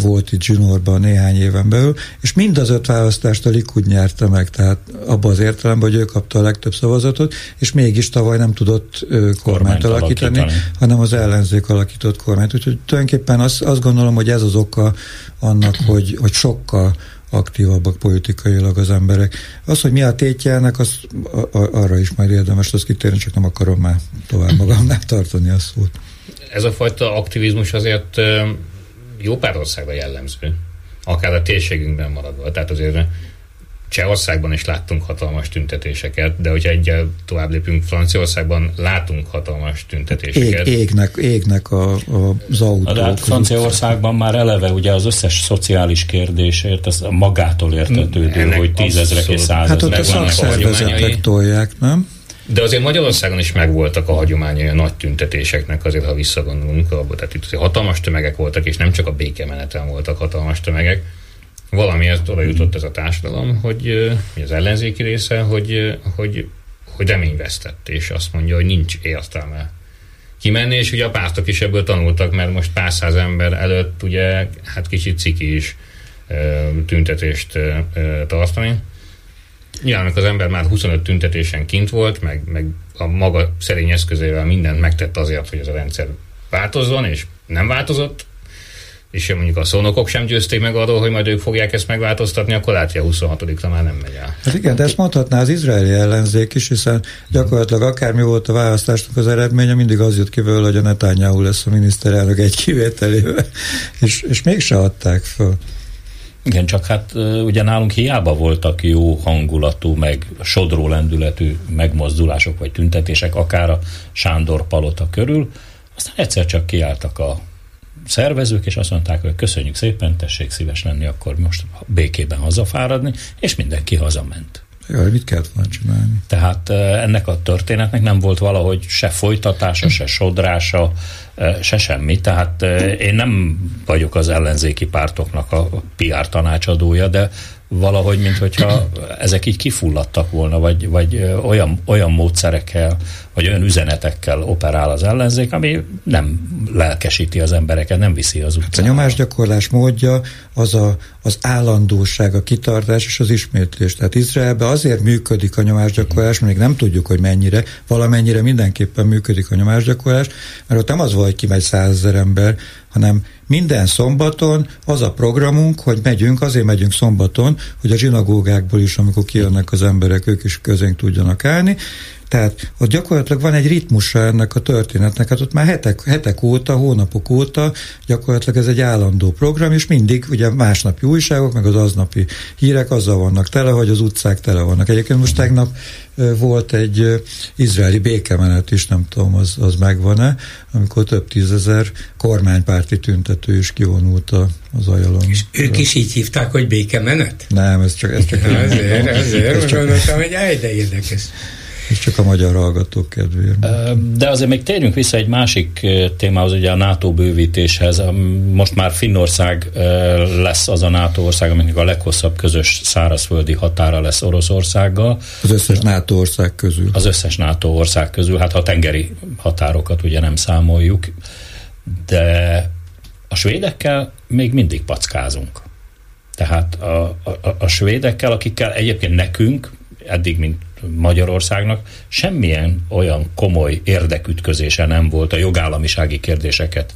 volt itt Zsinórban néhány éven belül, és mind az öt választást a Likud nyerte meg, tehát abban az értelemben, hogy ő kapta a legtöbb szavazatot, és mégis tavaly nem tudott kormányt, kormányt alakítani, alakítani, hanem az ellenzék alakított kormányt. Úgyhogy tulajdonképpen azt, azt gondolom, hogy ez az oka annak, <clears throat> hogy, hogy sokkal aktívabbak politikailag az emberek. Az, hogy mi a tétje ennek, az, arra is majd érdemes azt kitérni, csak nem akarom már tovább magamnál tartani a szót. Ez a fajta aktivizmus azért jó pár országra jellemző, akár a térségünkben maradva. Tehát azért Csehországban is láttunk hatalmas tüntetéseket, de hogyha egyel tovább lépünk Franciaországban, látunk hatalmas tüntetéseket. Ég, égnek, égnek a, a, az autók. De hát Franciaországban már eleve ugye az összes szociális kérdésért, ez magától értetődő, hogy tízezrek és százezrek Hát ott a szakszervezetek tolják, nem? De azért Magyarországon is megvoltak a hagyományai a nagy tüntetéseknek, azért ha visszagondolunk abba. Tehát itt hatalmas tömegek voltak, és nem csak a békemeneten voltak hatalmas tömegek. Valamiért oda jutott ez a társadalom, hogy, az ellenzéki része, hogy, hogy, hogy reményvesztett, és azt mondja, hogy nincs értelme kimenni, és ugye a pártok is ebből tanultak, mert most pár száz ember előtt ugye hát kicsit ciki is tüntetést tartani. Nyilván az ember már 25 tüntetésen kint volt, meg, meg a maga szerény eszközével mindent megtett azért, hogy ez a rendszer változzon, és nem változott, és mondjuk a szónokok sem győzték meg arról, hogy majd ők fogják ezt megváltoztatni, akkor látja a 26-ra már nem megy el. Hát igen, de ezt mondhatná az izraeli ellenzék is, hiszen gyakorlatilag akármi volt a választásnak az eredménye, mindig az jött belőle, hogy a Netanyahu lesz a miniszterelnök egy kivételével, és, és mégse adták föl. Igen, csak hát ugye nálunk hiába voltak jó hangulatú, meg sodró lendületű megmozdulások vagy tüntetések, akár a Sándor palota körül, aztán egyszer csak kiálltak a szervezők, és azt mondták, hogy köszönjük szépen, tessék szíves lenni, akkor most békében hazafáradni, és mindenki hazament. Jaj, mit kellett volna csinálni? Tehát ennek a történetnek nem volt valahogy se folytatása, se sodrása, se semmi. Tehát én nem vagyok az ellenzéki pártoknak a PR tanácsadója, de valahogy, mintha ezek így kifulladtak volna, vagy, vagy olyan, olyan módszerekkel, vagy olyan üzenetekkel operál az ellenzék, ami nem lelkesíti az embereket, nem viszi az utcára. Hát a nyomásgyakorlás módja az a, az állandóság, a kitartás és az ismétlés. Tehát Izraelben azért működik a nyomásgyakorlás, még nem tudjuk, hogy mennyire, valamennyire mindenképpen működik a nyomásgyakorlás, mert ott nem az volt, hogy kimegy százezer ember, hanem minden szombaton az a programunk, hogy megyünk, azért megyünk szombaton, hogy a zsinagógákból is, amikor kijönnek az emberek, ők is közénk tudjanak állni, tehát ott gyakorlatilag van egy ritmusa ennek a történetnek, hát ott már hetek, hetek óta, hónapok óta gyakorlatilag ez egy állandó program, és mindig ugye másnapi újságok, meg az aznapi hírek azzal vannak tele, hogy az utcák tele vannak. Egyébként most tegnap volt egy izraeli békemenet is, nem tudom, az, az megvan-e, amikor több tízezer kormánypárti tüntető is kivonult a, az ajalon. És ők is így hívták, hogy békemenet? Nem, ez csak... Ez csak azért, azért, csak... gondoltam, hogy ej, de érdekes. És csak a magyar hallgatók kedvéért. De azért még térjünk vissza egy másik témához, ugye a NATO bővítéshez. Most már Finnország lesz az a NATO ország, aminek a leghosszabb közös szárazföldi határa lesz Oroszországgal. Az összes NATO ország közül. Az összes NATO ország közül, hát ha tengeri határokat ugye nem számoljuk, de a svédekkel még mindig packázunk. Tehát a, a, a svédekkel, akikkel egyébként nekünk, eddig, mint Magyarországnak semmilyen olyan komoly érdekütközése nem volt a jogállamisági kérdéseket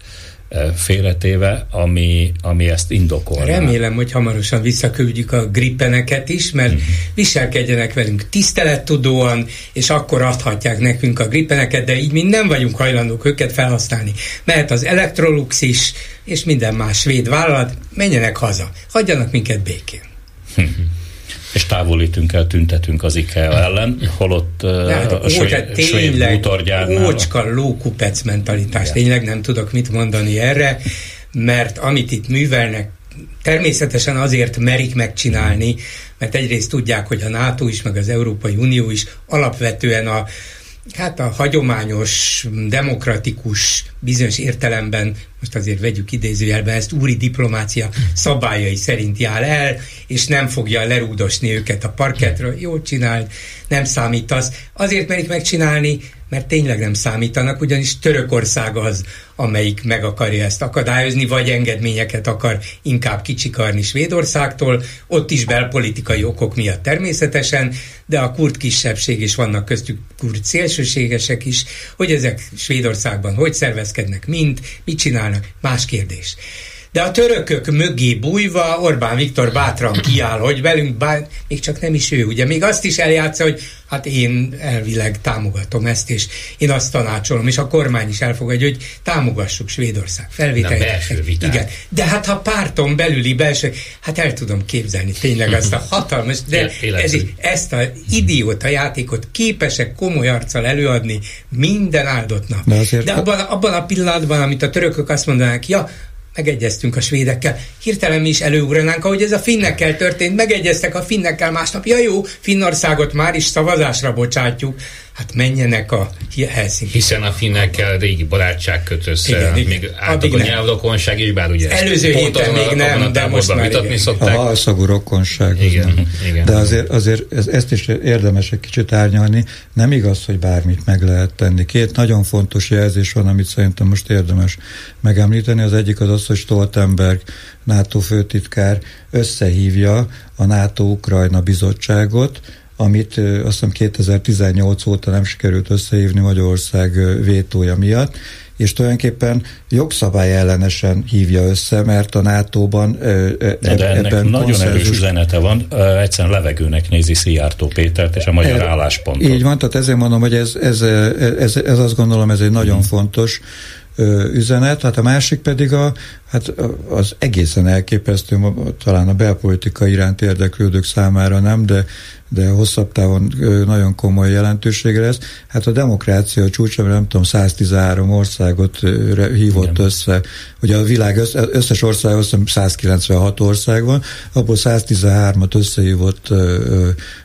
félretéve, ami, ami ezt indokolná. Remélem, hogy hamarosan visszaküldjük a grippeneket is, mert uh-huh. viselkedjenek velünk tisztelettudóan, és akkor adhatják nekünk a grippeneket, de így mi nem vagyunk hajlandók őket felhasználni. Mehet az Electrolux is, és minden más svéd vállalat, menjenek haza, hagyjanak minket békén. Uh-huh és távolítünk el, tüntetünk az IKEA ellen, holott hát, a, a svéd, tényleg bútorgyárnál... Ócska lókupec mentalitás, Igen. tényleg nem tudok mit mondani erre, mert amit itt művelnek, természetesen azért merik megcsinálni, mert egyrészt tudják, hogy a NATO is, meg az Európai Unió is alapvetően a hát a hagyományos, demokratikus, bizonyos értelemben, most azért vegyük idézőjelben, ezt úri diplomácia szabályai szerint jár el, és nem fogja lerúdosni őket a parketről. Jól csinált, nem számítasz. Azért merik megcsinálni, mert tényleg nem számítanak, ugyanis Törökország az, amelyik meg akarja ezt akadályozni, vagy engedményeket akar inkább kicsikarni Svédországtól, ott is belpolitikai okok miatt természetesen, de a kurd kisebbség is vannak köztük kurd szélsőségesek is, hogy ezek Svédországban hogy szervezkednek, mind, mit csinálnak, más kérdés de a törökök mögé bújva Orbán Viktor bátran kiáll, hogy velünk bár, még csak nem is ő, ugye még azt is eljátsza, hogy hát én elvileg támogatom ezt, és én azt tanácsolom, és a kormány is elfogadja, hogy támogassuk Svédország felvételét. Igen, de hát ha párton belüli belső, hát el tudom képzelni tényleg azt a hatalmas, de ez, ezt a idióta játékot képesek komoly arccal előadni minden áldott nap. De, azért de abban, abban a pillanatban, amit a törökök azt mondanák, ja, megegyeztünk a svédekkel. Hirtelen mi is előugranánk, ahogy ez a finnekkel történt, megegyeztek a finnekkel másnap, ja jó, Finnországot már is szavazásra bocsátjuk hát menjenek a Helsinki. Hiszen a finnekkel régi barátság köt össze, igen, igen. még átlag a nyelvrokonság is, bár ugye Előző héten még nem, de most már vitatni igen. szokták. A halszagú rokonság. Igen, igen. De azért, azért ez, ezt is érdemes egy kicsit árnyalni. Nem igaz, hogy bármit meg lehet tenni. Két nagyon fontos jelzés van, amit szerintem most érdemes megemlíteni. Az egyik az az, hogy Stoltenberg NATO főtitkár összehívja a NATO-Ukrajna bizottságot, amit azt hiszem 2018 óta nem sikerült összehívni Magyarország vétója miatt, és tulajdonképpen jogszabály ellenesen hívja össze, mert a NATO-ban e, de, de ennek ebben nagyon konszenzus... erős üzenete van, egyszerűen levegőnek nézi Szijjártó Pétert és a magyar er, álláspontot. Így van, tehát ezért mondom, hogy ez, ez, ez, ez azt gondolom, ez egy nagyon hmm. fontos üzenet, hát a másik pedig a, hát az egészen elképesztő, talán a belpolitika iránt érdeklődők számára nem, de, de hosszabb távon nagyon komoly jelentősége lesz. Hát a demokrácia a csúcsa, nem tudom, 113 országot hívott Igen. össze. Ugye a világ összes ország, 196 ország van, abból 113-at összehívott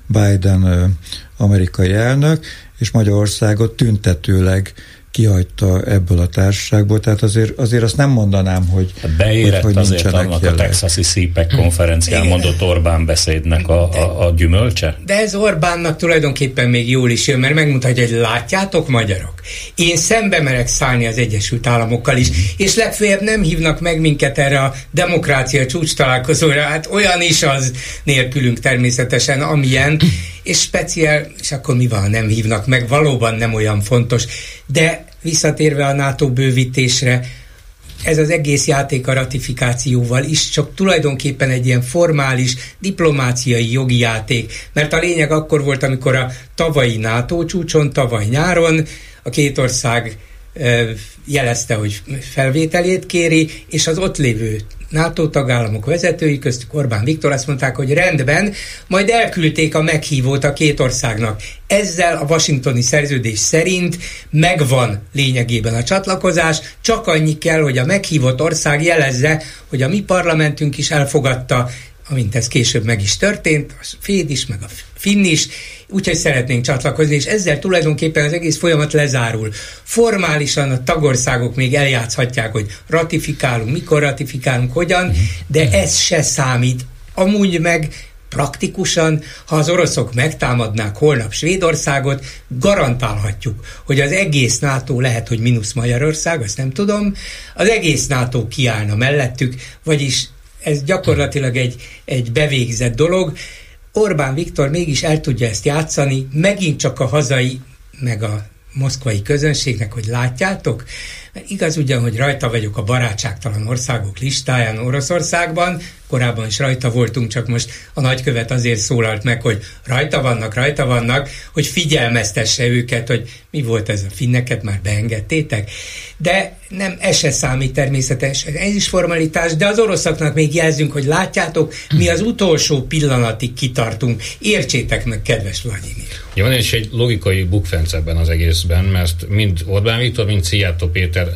Biden amerikai elnök, és Magyarországot tüntetőleg kihagyta ebből a társaságból, tehát azért, azért azt nem mondanám, hogy Beérett hogy, hogy azért annak jelleg. a texasi szípek konferencián mondott Orbán beszédnek a, a, a gyümölcse? De ez Orbánnak tulajdonképpen még jól is jön, mert megmutatja, hogy látjátok magyarok, én szembe merek szállni az Egyesült Államokkal is, és legfeljebb nem hívnak meg minket erre a demokrácia csúcs találkozóra, hát olyan is az nélkülünk természetesen, amilyen, és speciál, és akkor mi van, nem hívnak meg, valóban nem olyan fontos, de visszatérve a NATO bővítésre, ez az egész játék a ratifikációval is csak tulajdonképpen egy ilyen formális, diplomáciai jogi játék, mert a lényeg akkor volt, amikor a tavalyi NATO csúcson, tavaly nyáron a két ország jelezte, hogy felvételét kéri, és az ott lévő NATO tagállamok vezetői, köztük Orbán Viktor azt mondták, hogy rendben, majd elküldték a meghívót a két országnak. Ezzel a washingtoni szerződés szerint megvan lényegében a csatlakozás, csak annyi kell, hogy a meghívott ország jelezze, hogy a mi parlamentünk is elfogadta, amint ez később meg is történt, a Féd is, meg a finn is, úgyhogy szeretnénk csatlakozni, és ezzel tulajdonképpen az egész folyamat lezárul. Formálisan a tagországok még eljátszhatják, hogy ratifikálunk, mikor ratifikálunk, hogyan, mhm. de ez se számít. Amúgy meg praktikusan, ha az oroszok megtámadnák holnap Svédországot, garantálhatjuk, hogy az egész NATO lehet, hogy mínusz Magyarország, azt nem tudom, az egész NATO kiállna mellettük, vagyis ez gyakorlatilag egy, egy bevégzett dolog. Orbán Viktor mégis el tudja ezt játszani, megint csak a hazai, meg a moszkvai közönségnek, hogy látjátok, igaz ugyan, hogy rajta vagyok a barátságtalan országok listáján Oroszországban, korábban is rajta voltunk, csak most a nagykövet azért szólalt meg, hogy rajta vannak, rajta vannak, hogy figyelmeztesse őket, hogy mi volt ez a finneket, már beengedtétek. De nem, ez se számít természetesen, ez is formalitás, de az oroszoknak még jelzünk, hogy látjátok, mi az utolsó pillanatig kitartunk. Értsétek meg, kedves Vladimir. Ja, van és egy logikai bukfenc ebben az egészben, mert mind Orbán Viktor, mind Szijjártó Péter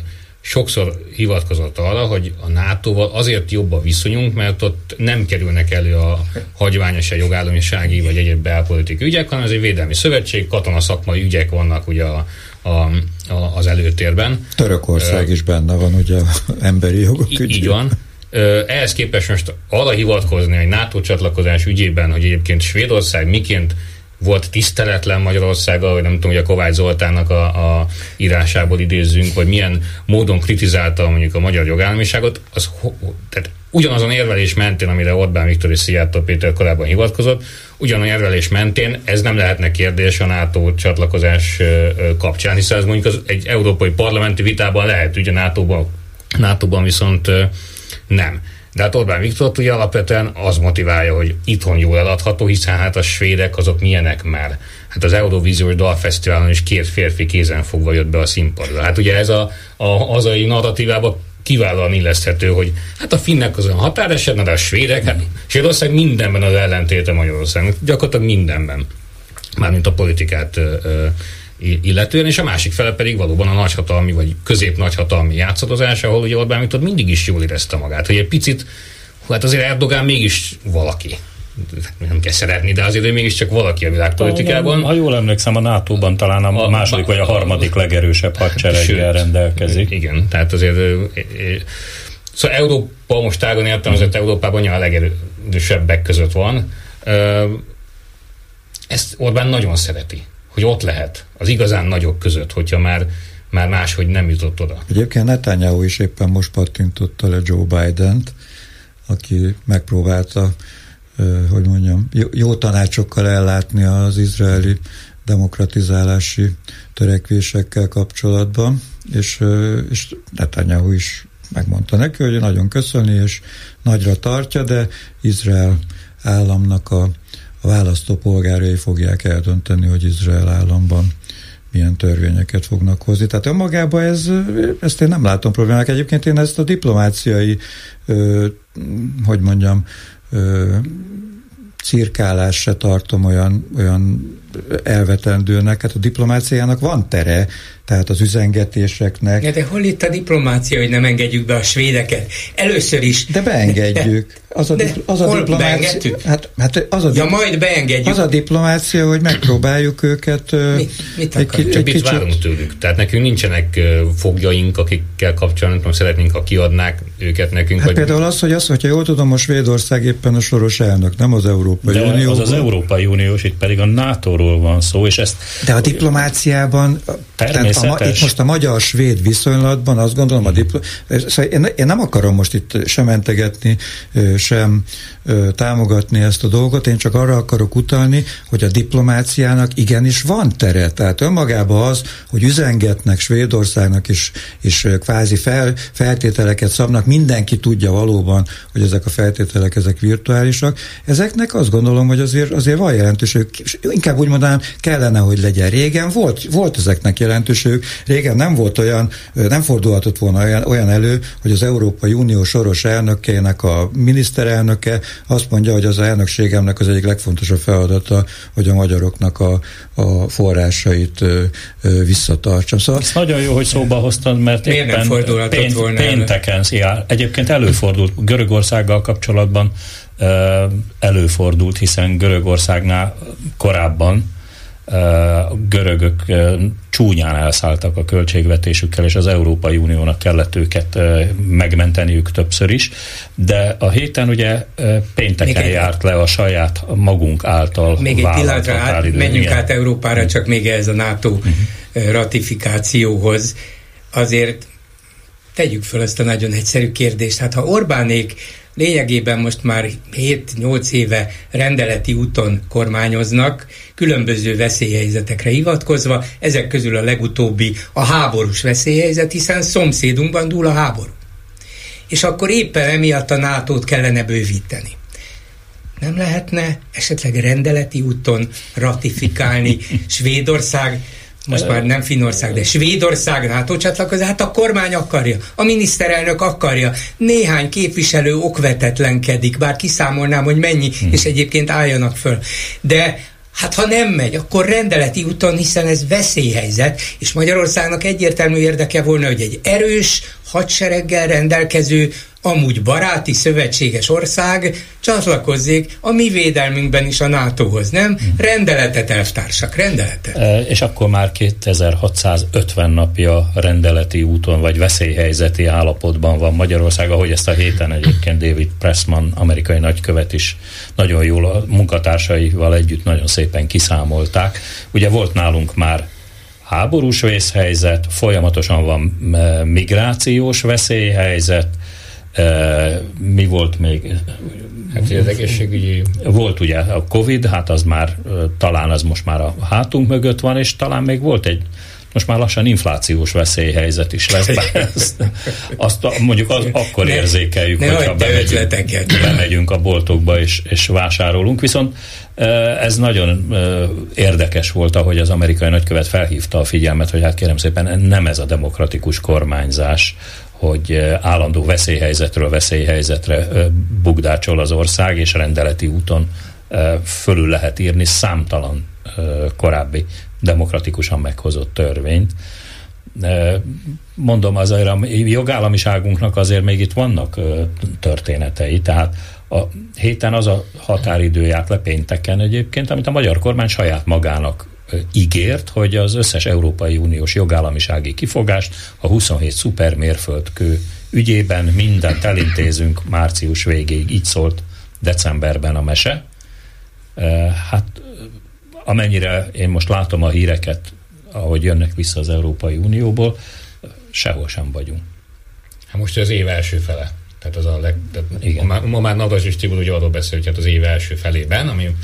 sokszor hivatkozott arra, hogy a NATO-val azért jobb a viszonyunk, mert ott nem kerülnek elő a hagyványos jogállamisági vagy egyéb belpolitikai ügyek, hanem ez egy védelmi szövetség, katona szakmai ügyek vannak ugye a, a, a, az előtérben. Törökország uh, is benne van, ugye emberi jogok ügyében. Így van. Ehhez képest most arra hivatkozni egy NATO csatlakozás ügyében, hogy egyébként Svédország miként volt tiszteletlen Magyarországgal, vagy nem tudom, hogy a Kovács Zoltánnak a, a írásából idézzünk, vagy milyen módon kritizálta mondjuk a magyar jogállamiságot, az tehát ugyanazon érvelés mentén, amire Orbán Viktor és Szijjártó Péter korábban hivatkozott, ugyanazon érvelés mentén ez nem lehetne kérdés a NATO csatlakozás kapcsán, hiszen ez mondjuk az egy európai parlamenti vitában lehet, ugye NATO-ban, NATO-ban viszont nem. De hát Orbán Viktor ugye alapvetően az motiválja, hogy itthon jól eladható, hiszen hát a svédek azok milyenek már. Hát az Eurovíziós Dalfesztiválon is két férfi kézen fogva jött be a színpadra. Hát ugye ez a, a hazai narratívába kiválóan illeszthető, hogy hát a finnek az olyan határeset, de a svédek, hát Svédország mindenben az ellentéte Magyarország, gyakorlatilag mindenben. Mármint a politikát ö, ö, illetően, és a másik fele pedig valóban a nagyhatalmi vagy közép-nagyhatalmi játszadozás, ahol ugye Orbán Viktor mindig is jól érezte magát, hogy egy picit, hát azért Erdogán mégis valaki nem kell szeretni, de azért ő mégiscsak valaki a világpolitikában. Ha jól emlékszem, a NATO-ban talán a, a második vagy a harmadik legerősebb hadsereggel rendelkezik. Igen, tehát azért Szóval Európa most tágon értelmezett Európában a legerősebbek között van. Ezt Orbán nagyon szereti hogy ott lehet az igazán nagyok között, hogyha már, már máshogy nem jutott oda. Egyébként Netanyahu is éppen most pattintotta le Joe Biden-t, aki megpróbálta, hogy mondjam, jó tanácsokkal ellátni az izraeli demokratizálási törekvésekkel kapcsolatban, és, és Netanyahu is megmondta neki, hogy nagyon köszöni, és nagyra tartja, de Izrael államnak a a választópolgárai fogják eldönteni, hogy Izrael államban milyen törvényeket fognak hozni. Tehát önmagában ez, ezt én nem látom problémák. Egyébként én ezt a diplomáciai, ö, hogy mondjam, ö, cirkálás se tartom olyan, olyan elvetendőnek. Hát a diplomáciának van tere, tehát az üzengetéseknek. Ja, de hol itt a diplomácia, hogy nem engedjük be a svédeket? Először is. De beengedjük. Az a, de az a diplomácia. Hát, hát az a ja, majd beengedjük. Az a diplomácia, hogy megpróbáljuk őket. Mi, mit egy, egy, egy kicsit... várunk tőlük. Tehát nekünk nincsenek fogjaink, akikkel kapcsolatban nem szeretnénk, ha kiadnák őket nekünk. Hát vagy... például az, hogy az, hogyha jól tudom, a Svédország éppen a soros elnök, nem az Európai de Unió. Az az Európai Uniós, itt pedig a NATO-ról van szó, és ezt... De a diplomáciában, tehát a, itt most a magyar-svéd viszonylatban azt gondolom, a diplo, szóval én, én nem akarom most itt sem mentegetni, sem támogatni ezt a dolgot, én csak arra akarok utalni, hogy a diplomáciának igenis van tere. Tehát önmagában az, hogy üzengetnek Svédországnak is, és kvázi fel, feltételeket szabnak, mindenki tudja valóban, hogy ezek a feltételek ezek virtuálisak. Ezeknek azt gondolom, hogy azért, azért van jelentőség. Inkább úgy mondanám, kellene, hogy legyen. Régen volt, volt ezeknek jelentőség. Régen nem volt olyan, nem fordulhatott volna olyan, olyan elő, hogy az Európai Unió soros elnökének a miniszterelnöke azt mondja, hogy az elnökségemnek az egyik legfontosabb feladata, hogy a magyaroknak a, a forrásait ö, ö, visszatartsam. Szóval, Ez nagyon jó, hogy szóba hoztad, mert Miért éppen pént, volna pénteken, szia, egyébként előfordult Görögországgal kapcsolatban előfordult, hiszen Görögországnál korábban a görögök csúnyán elszálltak a költségvetésükkel, és az Európai Uniónak kellett őket megmenteniük többször is, de a héten ugye pénteken még járt le a saját magunk által Még egy pillanatra át, menjünk Igen. át Európára, csak még ez a NATO uh-huh. ratifikációhoz. Azért tegyük föl ezt a nagyon egyszerű kérdést. Hát ha Orbánék lényegében most már 7-8 éve rendeleti úton kormányoznak, különböző veszélyhelyzetekre hivatkozva, ezek közül a legutóbbi a háborús veszélyhelyzet, hiszen szomszédunkban dúl a háború. És akkor éppen emiatt a nato kellene bővíteni. Nem lehetne esetleg rendeleti úton ratifikálni <laughs> Svédország most már nem Finnország, de Svédország NATO csatlakozás, hát a kormány akarja, a miniszterelnök akarja, néhány képviselő okvetetlenkedik, bár kiszámolnám, hogy mennyi, hmm. és egyébként álljanak föl. De Hát ha nem megy, akkor rendeleti úton, hiszen ez veszélyhelyzet, és Magyarországnak egyértelmű érdeke volna, hogy egy erős hadsereggel rendelkező amúgy baráti szövetséges ország csatlakozzék a mi védelmünkben is a NATO-hoz, nem? Rendeletet, elvtársak, rendeletet. E, és akkor már 2650 napja rendeleti úton vagy veszélyhelyzeti állapotban van Magyarország, ahogy ezt a héten egyébként David Pressman, amerikai nagykövet is nagyon jól a munkatársaival együtt nagyon szépen kiszámolták. Ugye volt nálunk már háborús vészhelyzet, folyamatosan van e, migrációs veszélyhelyzet, mi volt még? Hát az egészségügyi... Volt ugye a Covid, hát az már talán az most már a hátunk mögött van, és talán még volt egy most már lassan inflációs veszélyhelyzet is lesz. Ezt, azt mondjuk az, akkor érzékeljük, ne hogyha bemegyünk, bemegyünk a boltokba és, és vásárolunk. Viszont ez nagyon érdekes volt, ahogy az amerikai nagykövet felhívta a figyelmet, hogy hát kérem szépen nem ez a demokratikus kormányzás, hogy állandó veszélyhelyzetről veszélyhelyzetre bugdácsol az ország, és rendeleti úton fölül lehet írni számtalan korábbi demokratikusan meghozott törvényt. Mondom, azért a jogállamiságunknak azért még itt vannak történetei, tehát a héten az a határidő járt le pénteken egyébként, amit a magyar kormány saját magának ígért, hogy az összes Európai Uniós jogállamisági kifogást a 27 szupermérföldkő ügyében mindent elintézünk március végéig. Így szólt decemberben a mese. Hát amennyire én most látom a híreket, ahogy jönnek vissza az Európai Unióból, sehol sem vagyunk. Hát most az év első fele. Tehát az a leg, tehát Igen. Ma, már, ma már Navras és Tibor ugye arról beszél, hogy hát az év első felében, ami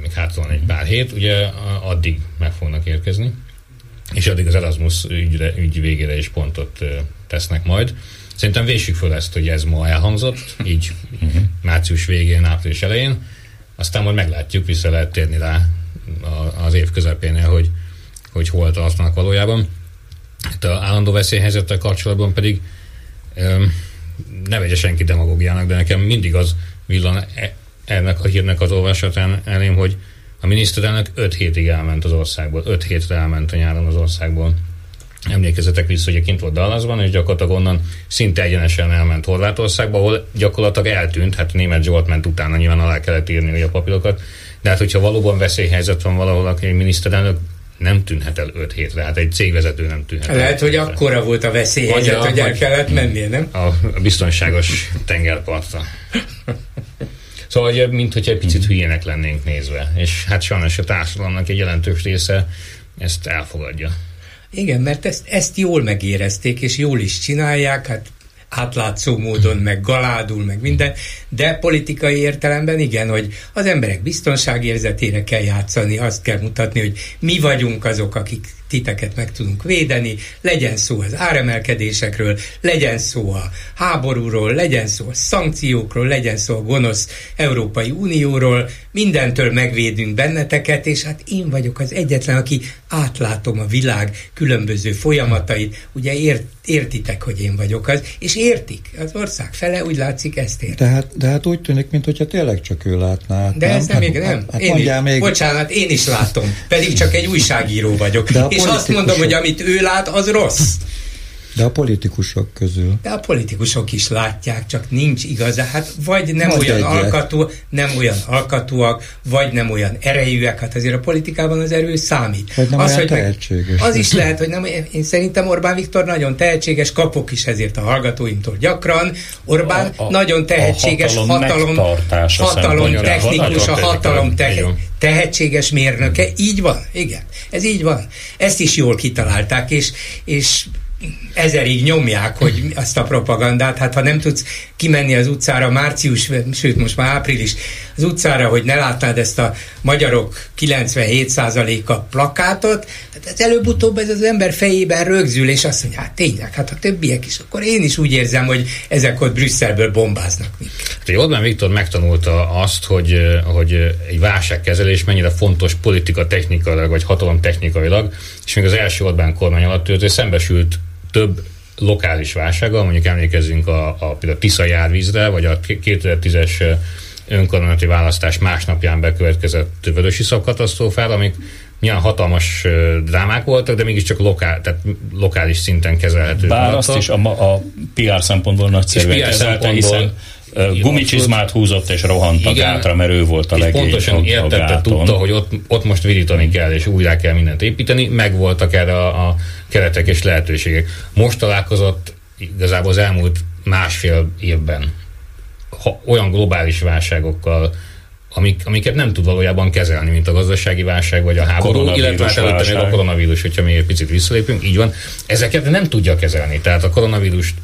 még hátra egy pár hét, ugye addig meg fognak érkezni, és addig az Erasmus ügyre, ügy végére is pontot tesznek majd. Szerintem vésük föl ezt, hogy ez ma elhangzott, így uh-huh. március végén, április elején, aztán majd meglátjuk, vissza lehet térni rá az év közepénél, hogy, hogy hol tartanak valójában. Itt a állandó veszélyhelyzettel kapcsolatban pedig ne vegye senki demagógiának, de nekem mindig az villan e, ennek a hírnek az olvasatán elém, hogy a miniszterelnök 5 hétig elment az országból, 5 hétre elment a nyáron az országból. Emlékezzetek vissza, hogy kint volt Dallasban, és gyakorlatilag onnan szinte egyenesen elment Horvátországba, ahol gyakorlatilag eltűnt, hát német Zsolt ment utána, nyilván alá kellett írni a papírokat, de hát hogyha valóban veszélyhelyzet van valahol, akkor egy miniszterelnök nem tűnhet el 5 hétre, hát egy cégvezető nem tűnhet Lehet, el. Lehet, hogy akkora volt a veszélyhelyzet, hogy el kellett mennie, nem? A biztonságos tengerpartra. <laughs> Szóval, mint hogy egy picit mhm. hülyének lennénk nézve. És hát sajnos a társadalomnak egy jelentős része ezt elfogadja. Igen, mert ezt, ezt jól megérezték, és jól is csinálják, hát átlátszó módon, meg galádul, meg minden, de politikai értelemben igen, hogy az emberek biztonságérzetére kell játszani, azt kell mutatni, hogy mi vagyunk azok, akik titeket meg tudunk védeni, legyen szó az áremelkedésekről, legyen szó a háborúról, legyen szó a szankciókról, legyen szó a gonosz Európai Unióról, mindentől megvédünk benneteket, és hát én vagyok az egyetlen, aki átlátom a világ különböző folyamatait, ugye ért, értitek, hogy én vagyok az, és értik, az ország fele úgy látszik ezt ért. De hát, de hát úgy tűnik, mintha tényleg csak ő látná. De nem? ez nem, hát, még nem. Hát, én is, még... Bocsánat, én is látom, pedig csak egy újságíró vagyok. De és azt mondom, hogy amit ő lát, az rossz. De a politikusok közül. De a politikusok is látják, csak nincs igazán. Hát vagy nem Most olyan alkatú, nem olyan alkatúak, vagy nem olyan erejűek. Hát azért a politikában az erő számít. Vagy nem az, olyan hogy tehetséges. Az is lehet, hogy nem. Én szerintem Orbán Viktor nagyon tehetséges, kapok is ezért a hallgatóimtól gyakran. Orbán a, a, nagyon tehetséges, a hatalom, hatalom, hatalom technikus, a hatalom te, tehetséges mérnöke. Így van, igen. Ez így van. Ezt is jól kitalálták, és, és ezerig nyomják, hogy azt a propagandát, hát ha nem tudsz kimenni az utcára március, sőt most már április, az utcára, hogy ne látnád ezt a magyarok 97%-a plakátot, hát ez előbb-utóbb ez az ember fejében rögzül, és azt mondja, hát tényleg, hát a többiek is, akkor én is úgy érzem, hogy ezek ott Brüsszelből bombáznak minket. Hát Orbán Viktor megtanulta azt, hogy, hogy egy válságkezelés mennyire fontos politika technikailag, vagy hatalom technikailag, és még az első Orbán kormány alatt ő szembesült több lokális válsággal, mondjuk emlékezzünk a, a, például a Tisza járvízre, vagy a 2010-es önkormányzati választás másnapján bekövetkezett vörösi katasztrófára, amik milyen hatalmas drámák voltak, de mégiscsak lokál, tehát lokális szinten kezelhető. Bár azt is a, a PR szempontból nagyszerűen kezelte, hiszen gumicsizmát húzott és rohant a gátra, mert ő volt a legény. Pontosan értette, tudta, hogy ott, ott most virítani kell, és újra kell mindent építeni, meg voltak erre a, a keretek és lehetőségek. Most találkozott igazából az elmúlt másfél évben ha, olyan globális válságokkal, amik, amiket nem tud valójában kezelni, mint a gazdasági válság vagy a háború, illetve hát előtte még a koronavírus, hogyha még egy picit visszalépünk, így van, ezeket nem tudja kezelni. Tehát a koronavírust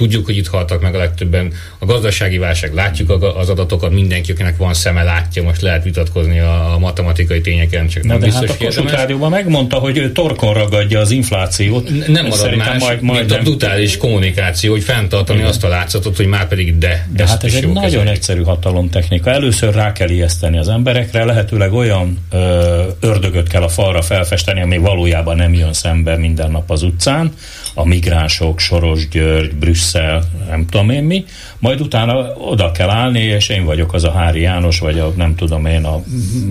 Tudjuk, hogy itt haltak meg a legtöbben. A gazdasági válság, látjuk az adatokat, mindenki, akinek van szeme, látja, most lehet vitatkozni a, a matematikai tényeken, csak Na nem de biztos hát a Kossuth Rádióban megmondta, hogy ő torkon ragadja az inflációt. Nem marad más, majd, majd mint a brutális kommunikáció, hogy fenntartani Igen. azt a látszatot, hogy már pedig de. De hát ez egy nagyon kezeljük. egyszerű hatalomtechnika. Először rá kell ijeszteni az emberekre, lehetőleg olyan ö, ördögöt kell a falra felfesteni, ami valójában nem jön szembe minden nap az utcán, a migránsok, Soros György, Brüsszel, nem tudom én mi, majd utána oda kell állni, és én vagyok az a Hári János, vagy a nem tudom én, a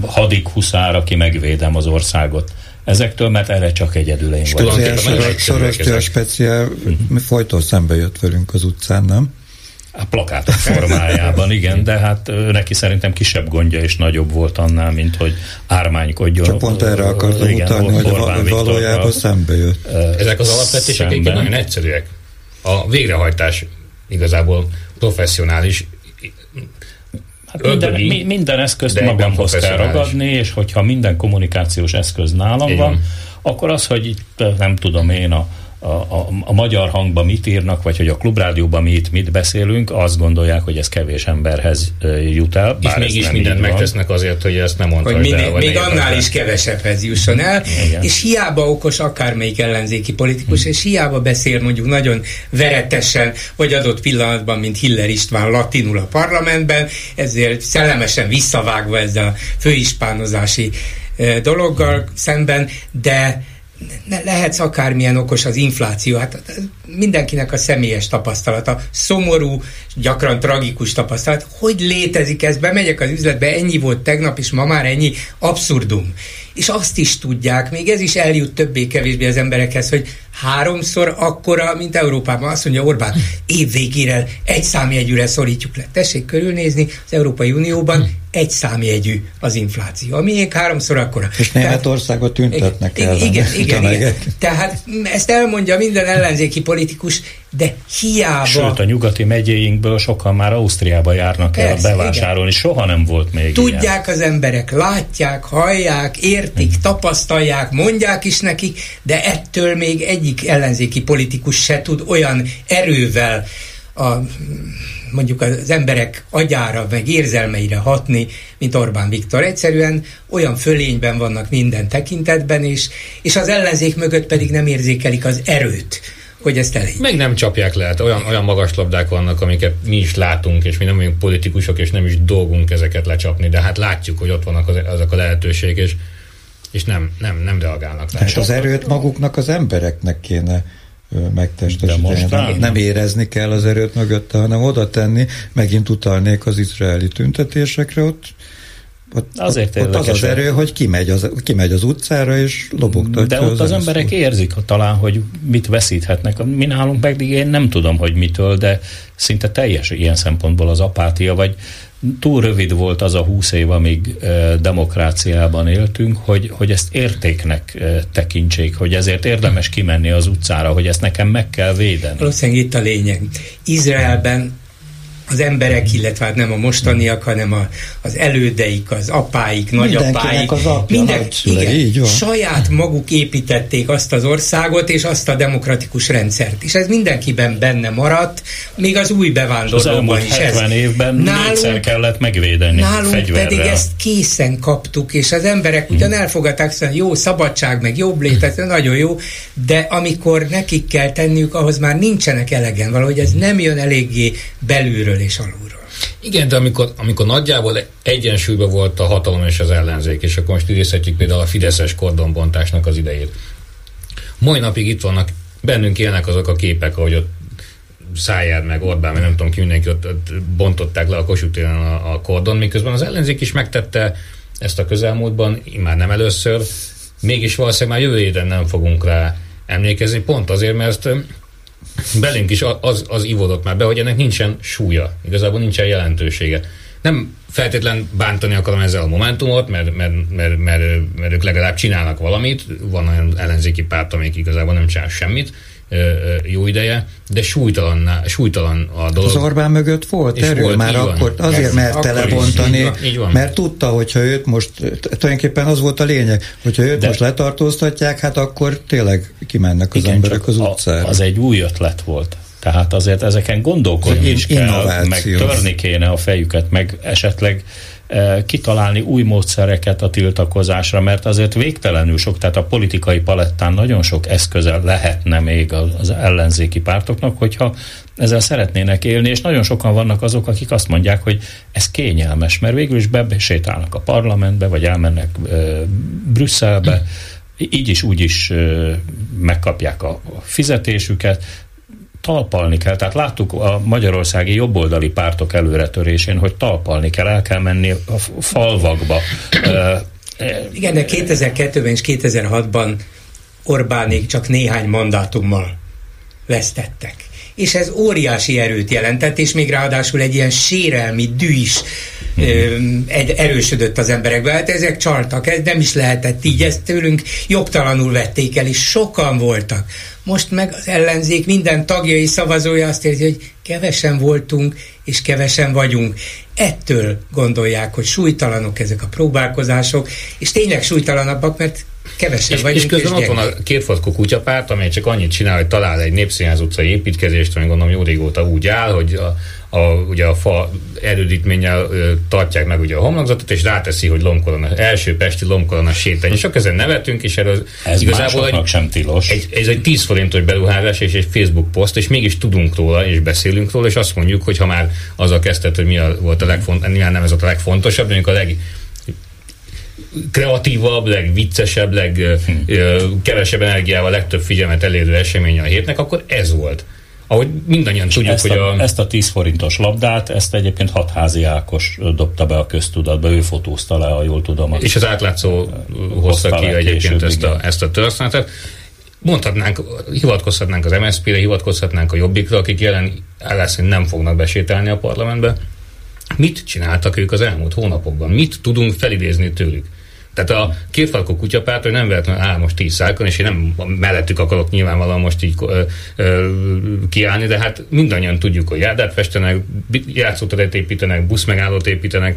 hadik huszár, aki megvédem az országot ezektől, mert erre csak egyedül én vagyok. Soros György speciál folyton szembe jött velünk az utcán, nem? A plakátok formájában, igen, de hát neki szerintem kisebb gondja és nagyobb volt annál, mint hogy ármánykodjon. Csak pont erre akartam igen, utalni, hogy valójában szembe jött. Ezek az alapvetések egyébként nagyon egyszerűek. A végrehajtás igazából professzionális Hát minden, minden eszközt magamhoz kell ragadni, és hogyha minden kommunikációs eszköz nálam van, akkor az, hogy itt nem tudom én a a, a, a magyar hangban mit írnak, vagy hogy a klubrádióban mi itt mit beszélünk, azt gondolják, hogy ez kevés emberhez jut el. Bár és mégis mindent megtesznek azért, hogy ezt nem mondta. Hogy minél, el, még annál is kevesebbhez jusson el, Igen. és hiába okos akármelyik ellenzéki politikus, hmm. és hiába beszél mondjuk nagyon veretesen, vagy adott pillanatban, mint Hiller István latinul a parlamentben, ezért szellemesen visszavágva ezzel a főispánozási dologgal szemben, de ne, lehetsz akármilyen okos az infláció, hát mindenkinek a személyes tapasztalata, szomorú, gyakran tragikus tapasztalat, hogy létezik ez, bemegyek az üzletbe, ennyi volt tegnap, és ma már ennyi. Abszurdum. És azt is tudják, még ez is eljut többé-kevésbé az emberekhez, hogy háromszor akkora, mint Európában. Azt mondja Orbán, év végére egy számjegyűre szorítjuk le. Tessék körülnézni, az Európai Unióban egy számjegyű az infláció, ami még háromszor akkora. És Németországot tüntetnek el. <laughs> Igen, igen, igen. Tehát ezt elmondja minden ellenzéki politikus, de hiába... Sőt, a nyugati megyéinkből sokan már Ausztriába járnak el Persze, bevásárolni, igen. soha nem volt még Tudják ilyen. az emberek, látják, hallják, értik, hmm. tapasztalják, mondják is nekik, de ettől még egyik ellenzéki politikus se tud olyan erővel a mondjuk az emberek agyára, meg érzelmeire hatni, mint Orbán Viktor. Egyszerűen olyan fölényben vannak minden tekintetben, és, és az ellenzék mögött pedig nem érzékelik az erőt, hogy ezt elég. Meg nem csapják le, hát olyan, olyan magas labdák vannak, amiket mi is látunk, és mi nem vagyunk politikusok, és nem is dolgunk ezeket lecsapni, de hát látjuk, hogy ott vannak az, azok a lehetőségek, és, és nem, nem, nem reagálnak. És az erőt maguknak az embereknek kéne megtestesíteni. Nem, nem érezni kell az erőt mögötte, hanem oda tenni, megint utalnék az izraeli tüntetésekre, ott Ott, Azért ott az az erő, hogy kimegy az, kimegy az utcára, és lobogtatja De ott az, az emberek érzik talán, hogy mit veszíthetnek. Mi nálunk pedig én nem tudom, hogy mitől, de szinte teljes ilyen szempontból az apátia, vagy túl rövid volt az a húsz év, amíg e, demokráciában éltünk, hogy, hogy ezt értéknek e, tekintsék, hogy ezért érdemes kimenni az utcára, hogy ezt nekem meg kell védeni. Valószínűleg itt a lényeg. Izraelben az emberek, illetve hát nem a mostaniak, hanem a, az elődeik, az apáik, nagyapáik, az apja, minden, igen, így van. saját maguk építették azt az országot és azt a demokratikus rendszert. És ez mindenkiben benne maradt, még az új bevándorlóban is. 70 ez. évben nálunk, kellett megvédeni Nálunk fegyverrel. pedig ezt készen kaptuk, és az emberek hmm. ugyan elfogadták, szóval jó szabadság, meg jobb létet, nagyon jó, de amikor nekik kell tenniük, ahhoz már nincsenek elegen, valahogy ez nem jön eléggé belülről felülről és alulról. Igen, de amikor, amikor nagyjából egyensúlyban volt a hatalom és az ellenzék, és akkor most idézhetjük például a Fideszes kordonbontásnak az idejét. Mai napig itt vannak, bennünk élnek azok a képek, ahogy ott Szájár, meg Orbán, meg nem tudom ki, mindenki ott, ott bontották le a Kossuth a, a kordon, miközben az ellenzék is megtette ezt a közelmúltban, már nem először, mégis valószínűleg már jövő héten nem fogunk rá emlékezni, pont azért, mert belünk is az, az ivódott már be, hogy ennek nincsen súlya, igazából nincsen jelentősége. Nem feltétlen bántani akarom ezzel a momentumot, mert, mert, mert, mert, mert ők legalább csinálnak valamit, van olyan ellenzéki párt, amelyik igazából nem csinál semmit, jó ideje, de súlytalan, súlytalan a dolog. Az Orbán mögött volt erő volt, már akkor, van. azért merte lebontani, így van, így van. mert tudta, hogyha őt most, tulajdonképpen az volt a lényeg, hogyha őt de, most letartóztatják, hát akkor tényleg kimennek az igen, emberek az utcára. Az egy új ötlet volt. Tehát azért ezeken gondolkodni is kell, meg törni kéne a fejüket, meg esetleg kitalálni új módszereket a tiltakozásra, mert azért végtelenül sok, tehát a politikai palettán nagyon sok eszköze lehetne még az ellenzéki pártoknak, hogyha ezzel szeretnének élni, és nagyon sokan vannak azok, akik azt mondják, hogy ez kényelmes, mert végül is besétálnak a parlamentbe, vagy elmennek e, Brüsszelbe, így is úgy is e, megkapják a fizetésüket, talpalni kell. Tehát láttuk a magyarországi jobboldali pártok előretörésén, hogy talpalni kell, el kell menni a falvakba. Igen, de 2002-ben és 2006-ban Orbánék csak néhány mandátummal vesztettek. És ez óriási erőt jelentett, és még ráadásul egy ilyen sérelmi dű is egy, erősödött az emberekbe. Hát ezek csaltak, ez nem is lehetett így, ezt tőlünk jogtalanul vették el, és sokan voltak. Most meg az ellenzék minden tagjai szavazója azt érzi, hogy kevesen voltunk, és kevesen vagyunk. Ettől gondolják, hogy súlytalanok ezek a próbálkozások, és tényleg súlytalanabbak, mert kevesebb és, vagyunk. És közben ott van a kétfatkó kutyapárt, amely csak annyit csinál, hogy talál egy népszínház utcai építkezést, ami gondolom jó régóta úgy áll, hogy a, a, ugye a fa erődítménnyel ö, tartják meg ugye a homlokzatot, és ráteszi, hogy lomkolona, első pesti lomkolona sétány. És akkor ezen nevetünk, és erről ez igazából egy, sem tilos. Egy, ez egy 10 forintos beruházás és egy Facebook poszt, és mégis tudunk róla, és beszélünk róla, és azt mondjuk, hogy ha már az a kezdet, hogy mi a, volt a legfontosabb, nem ez a legfontosabb, mondjuk a leg kreatívabb, legviccesebb, legkevesebb hm. energiával, legtöbb figyelmet elérő esemény a hétnek, akkor ez volt. Ahogy mindannyian tudjuk, ezt hogy a. Ezt a 10 forintos labdát, ezt egyébként Hatházi Ákos dobta be a köztudatba, ő fotózta le, ha jól tudom. És az átlátszó hozta ki egyébként ezt a, ezt a történetet. Mondhatnánk, hivatkozhatnánk az MSZP-re, hivatkozhatnánk a Jobbikra, akik jelen állásszerint nem fognak besétálni a parlamentbe. Mit csináltak ők az elmúlt hónapokban? Mit tudunk felidézni tőlük? Tehát a kétfalkó kutyapárt, hogy nem véletlenül áll most tíz szálkon, és én nem mellettük akarok nyilvánvalóan most így ö, ö, kiállni, de hát mindannyian tudjuk, hogy járdát festenek, játszóteret építenek, buszmegállót építenek,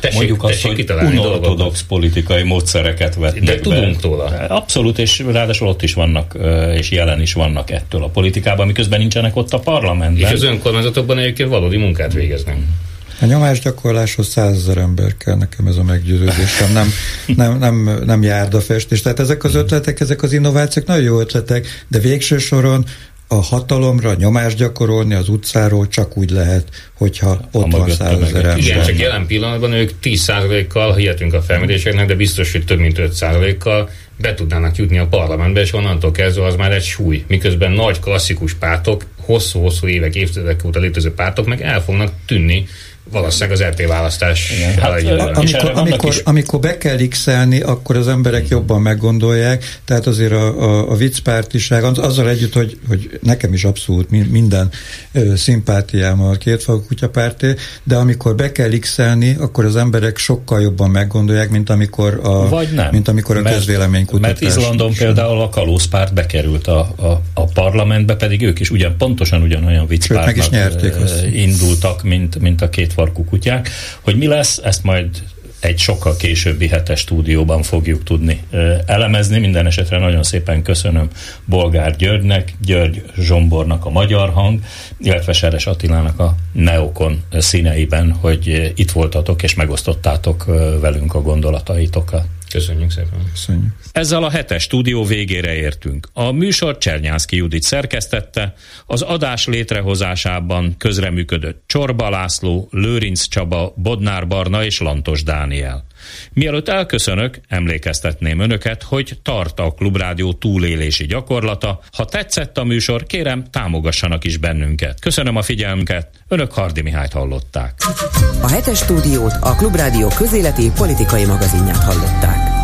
Tessék, Mondjuk azt, hogy unortodox politikai módszereket vetnek De tudunk be. róla. Abszolút, és ráadásul ott is vannak, és jelen is vannak ettől a politikában, miközben nincsenek ott a parlamentben. És az önkormányzatokban egyébként valódi munkát végeznek. A nyomásgyakorláshoz százezer ember kell, nekem ez a meggyőződésem, nem, nem, nem, nem járdafestés. Tehát ezek az ötletek, ezek az innovációk nagyon jó ötletek, de végső soron a hatalomra nyomást gyakorolni az utcáról csak úgy lehet, hogyha ott van százezer ember. Igen, csak jelen pillanatban ők 10%-kal, hihetünk a felméréseknek, de biztos, hogy több mint 5%-kal be tudnának jutni a parlamentbe, és onnantól kezdve az már egy súly. Miközben nagy klasszikus pártok, hosszú-hosszú évek, évtizedek óta létező pártok meg el fognak tűnni valószínűleg az RT választás. Igen, hát, amikor, amikor, is... amikor be kell x akkor az emberek jobban meggondolják, tehát azért a, a, a viccpártiság, azzal együtt, hogy, hogy nekem is abszolút minden ö, szimpátiám a kétfalú kutyapárté, de amikor be kell x akkor az emberek sokkal jobban meggondolják, mint amikor a, Vagy nem, mint amikor a közvéleménykutatás. Mert Izlandon például a kalózpárt bekerült a, a, a parlamentbe, pedig ők is ugyan pontosan ugyanolyan viccpártnak indultak, mint, mint a két farkú kutyák. Hogy mi lesz, ezt majd egy sokkal későbbi hetes stúdióban fogjuk tudni elemezni. Minden esetre nagyon szépen köszönöm Bolgár Györgynek, György Zsombornak a magyar hang, illetve Seres Attilának a Neokon színeiben, hogy itt voltatok és megosztottátok velünk a gondolataitokat. Köszönjük szépen. Köszönjük. Ezzel a hetes stúdió végére értünk. A műsor Csernyánszki Judit szerkesztette, az adás létrehozásában közreműködött Csorba László, Lőrinc Csaba, Bodnár Barna és Lantos Dániel. Mielőtt elköszönök, emlékeztetném önöket, hogy tart a Klubrádió túlélési gyakorlata. Ha tetszett a műsor, kérem, támogassanak is bennünket. Köszönöm a figyelmüket, önök Hardi Mihályt hallották. A hetes stúdiót a Klubrádió közéleti politikai magazinját hallották.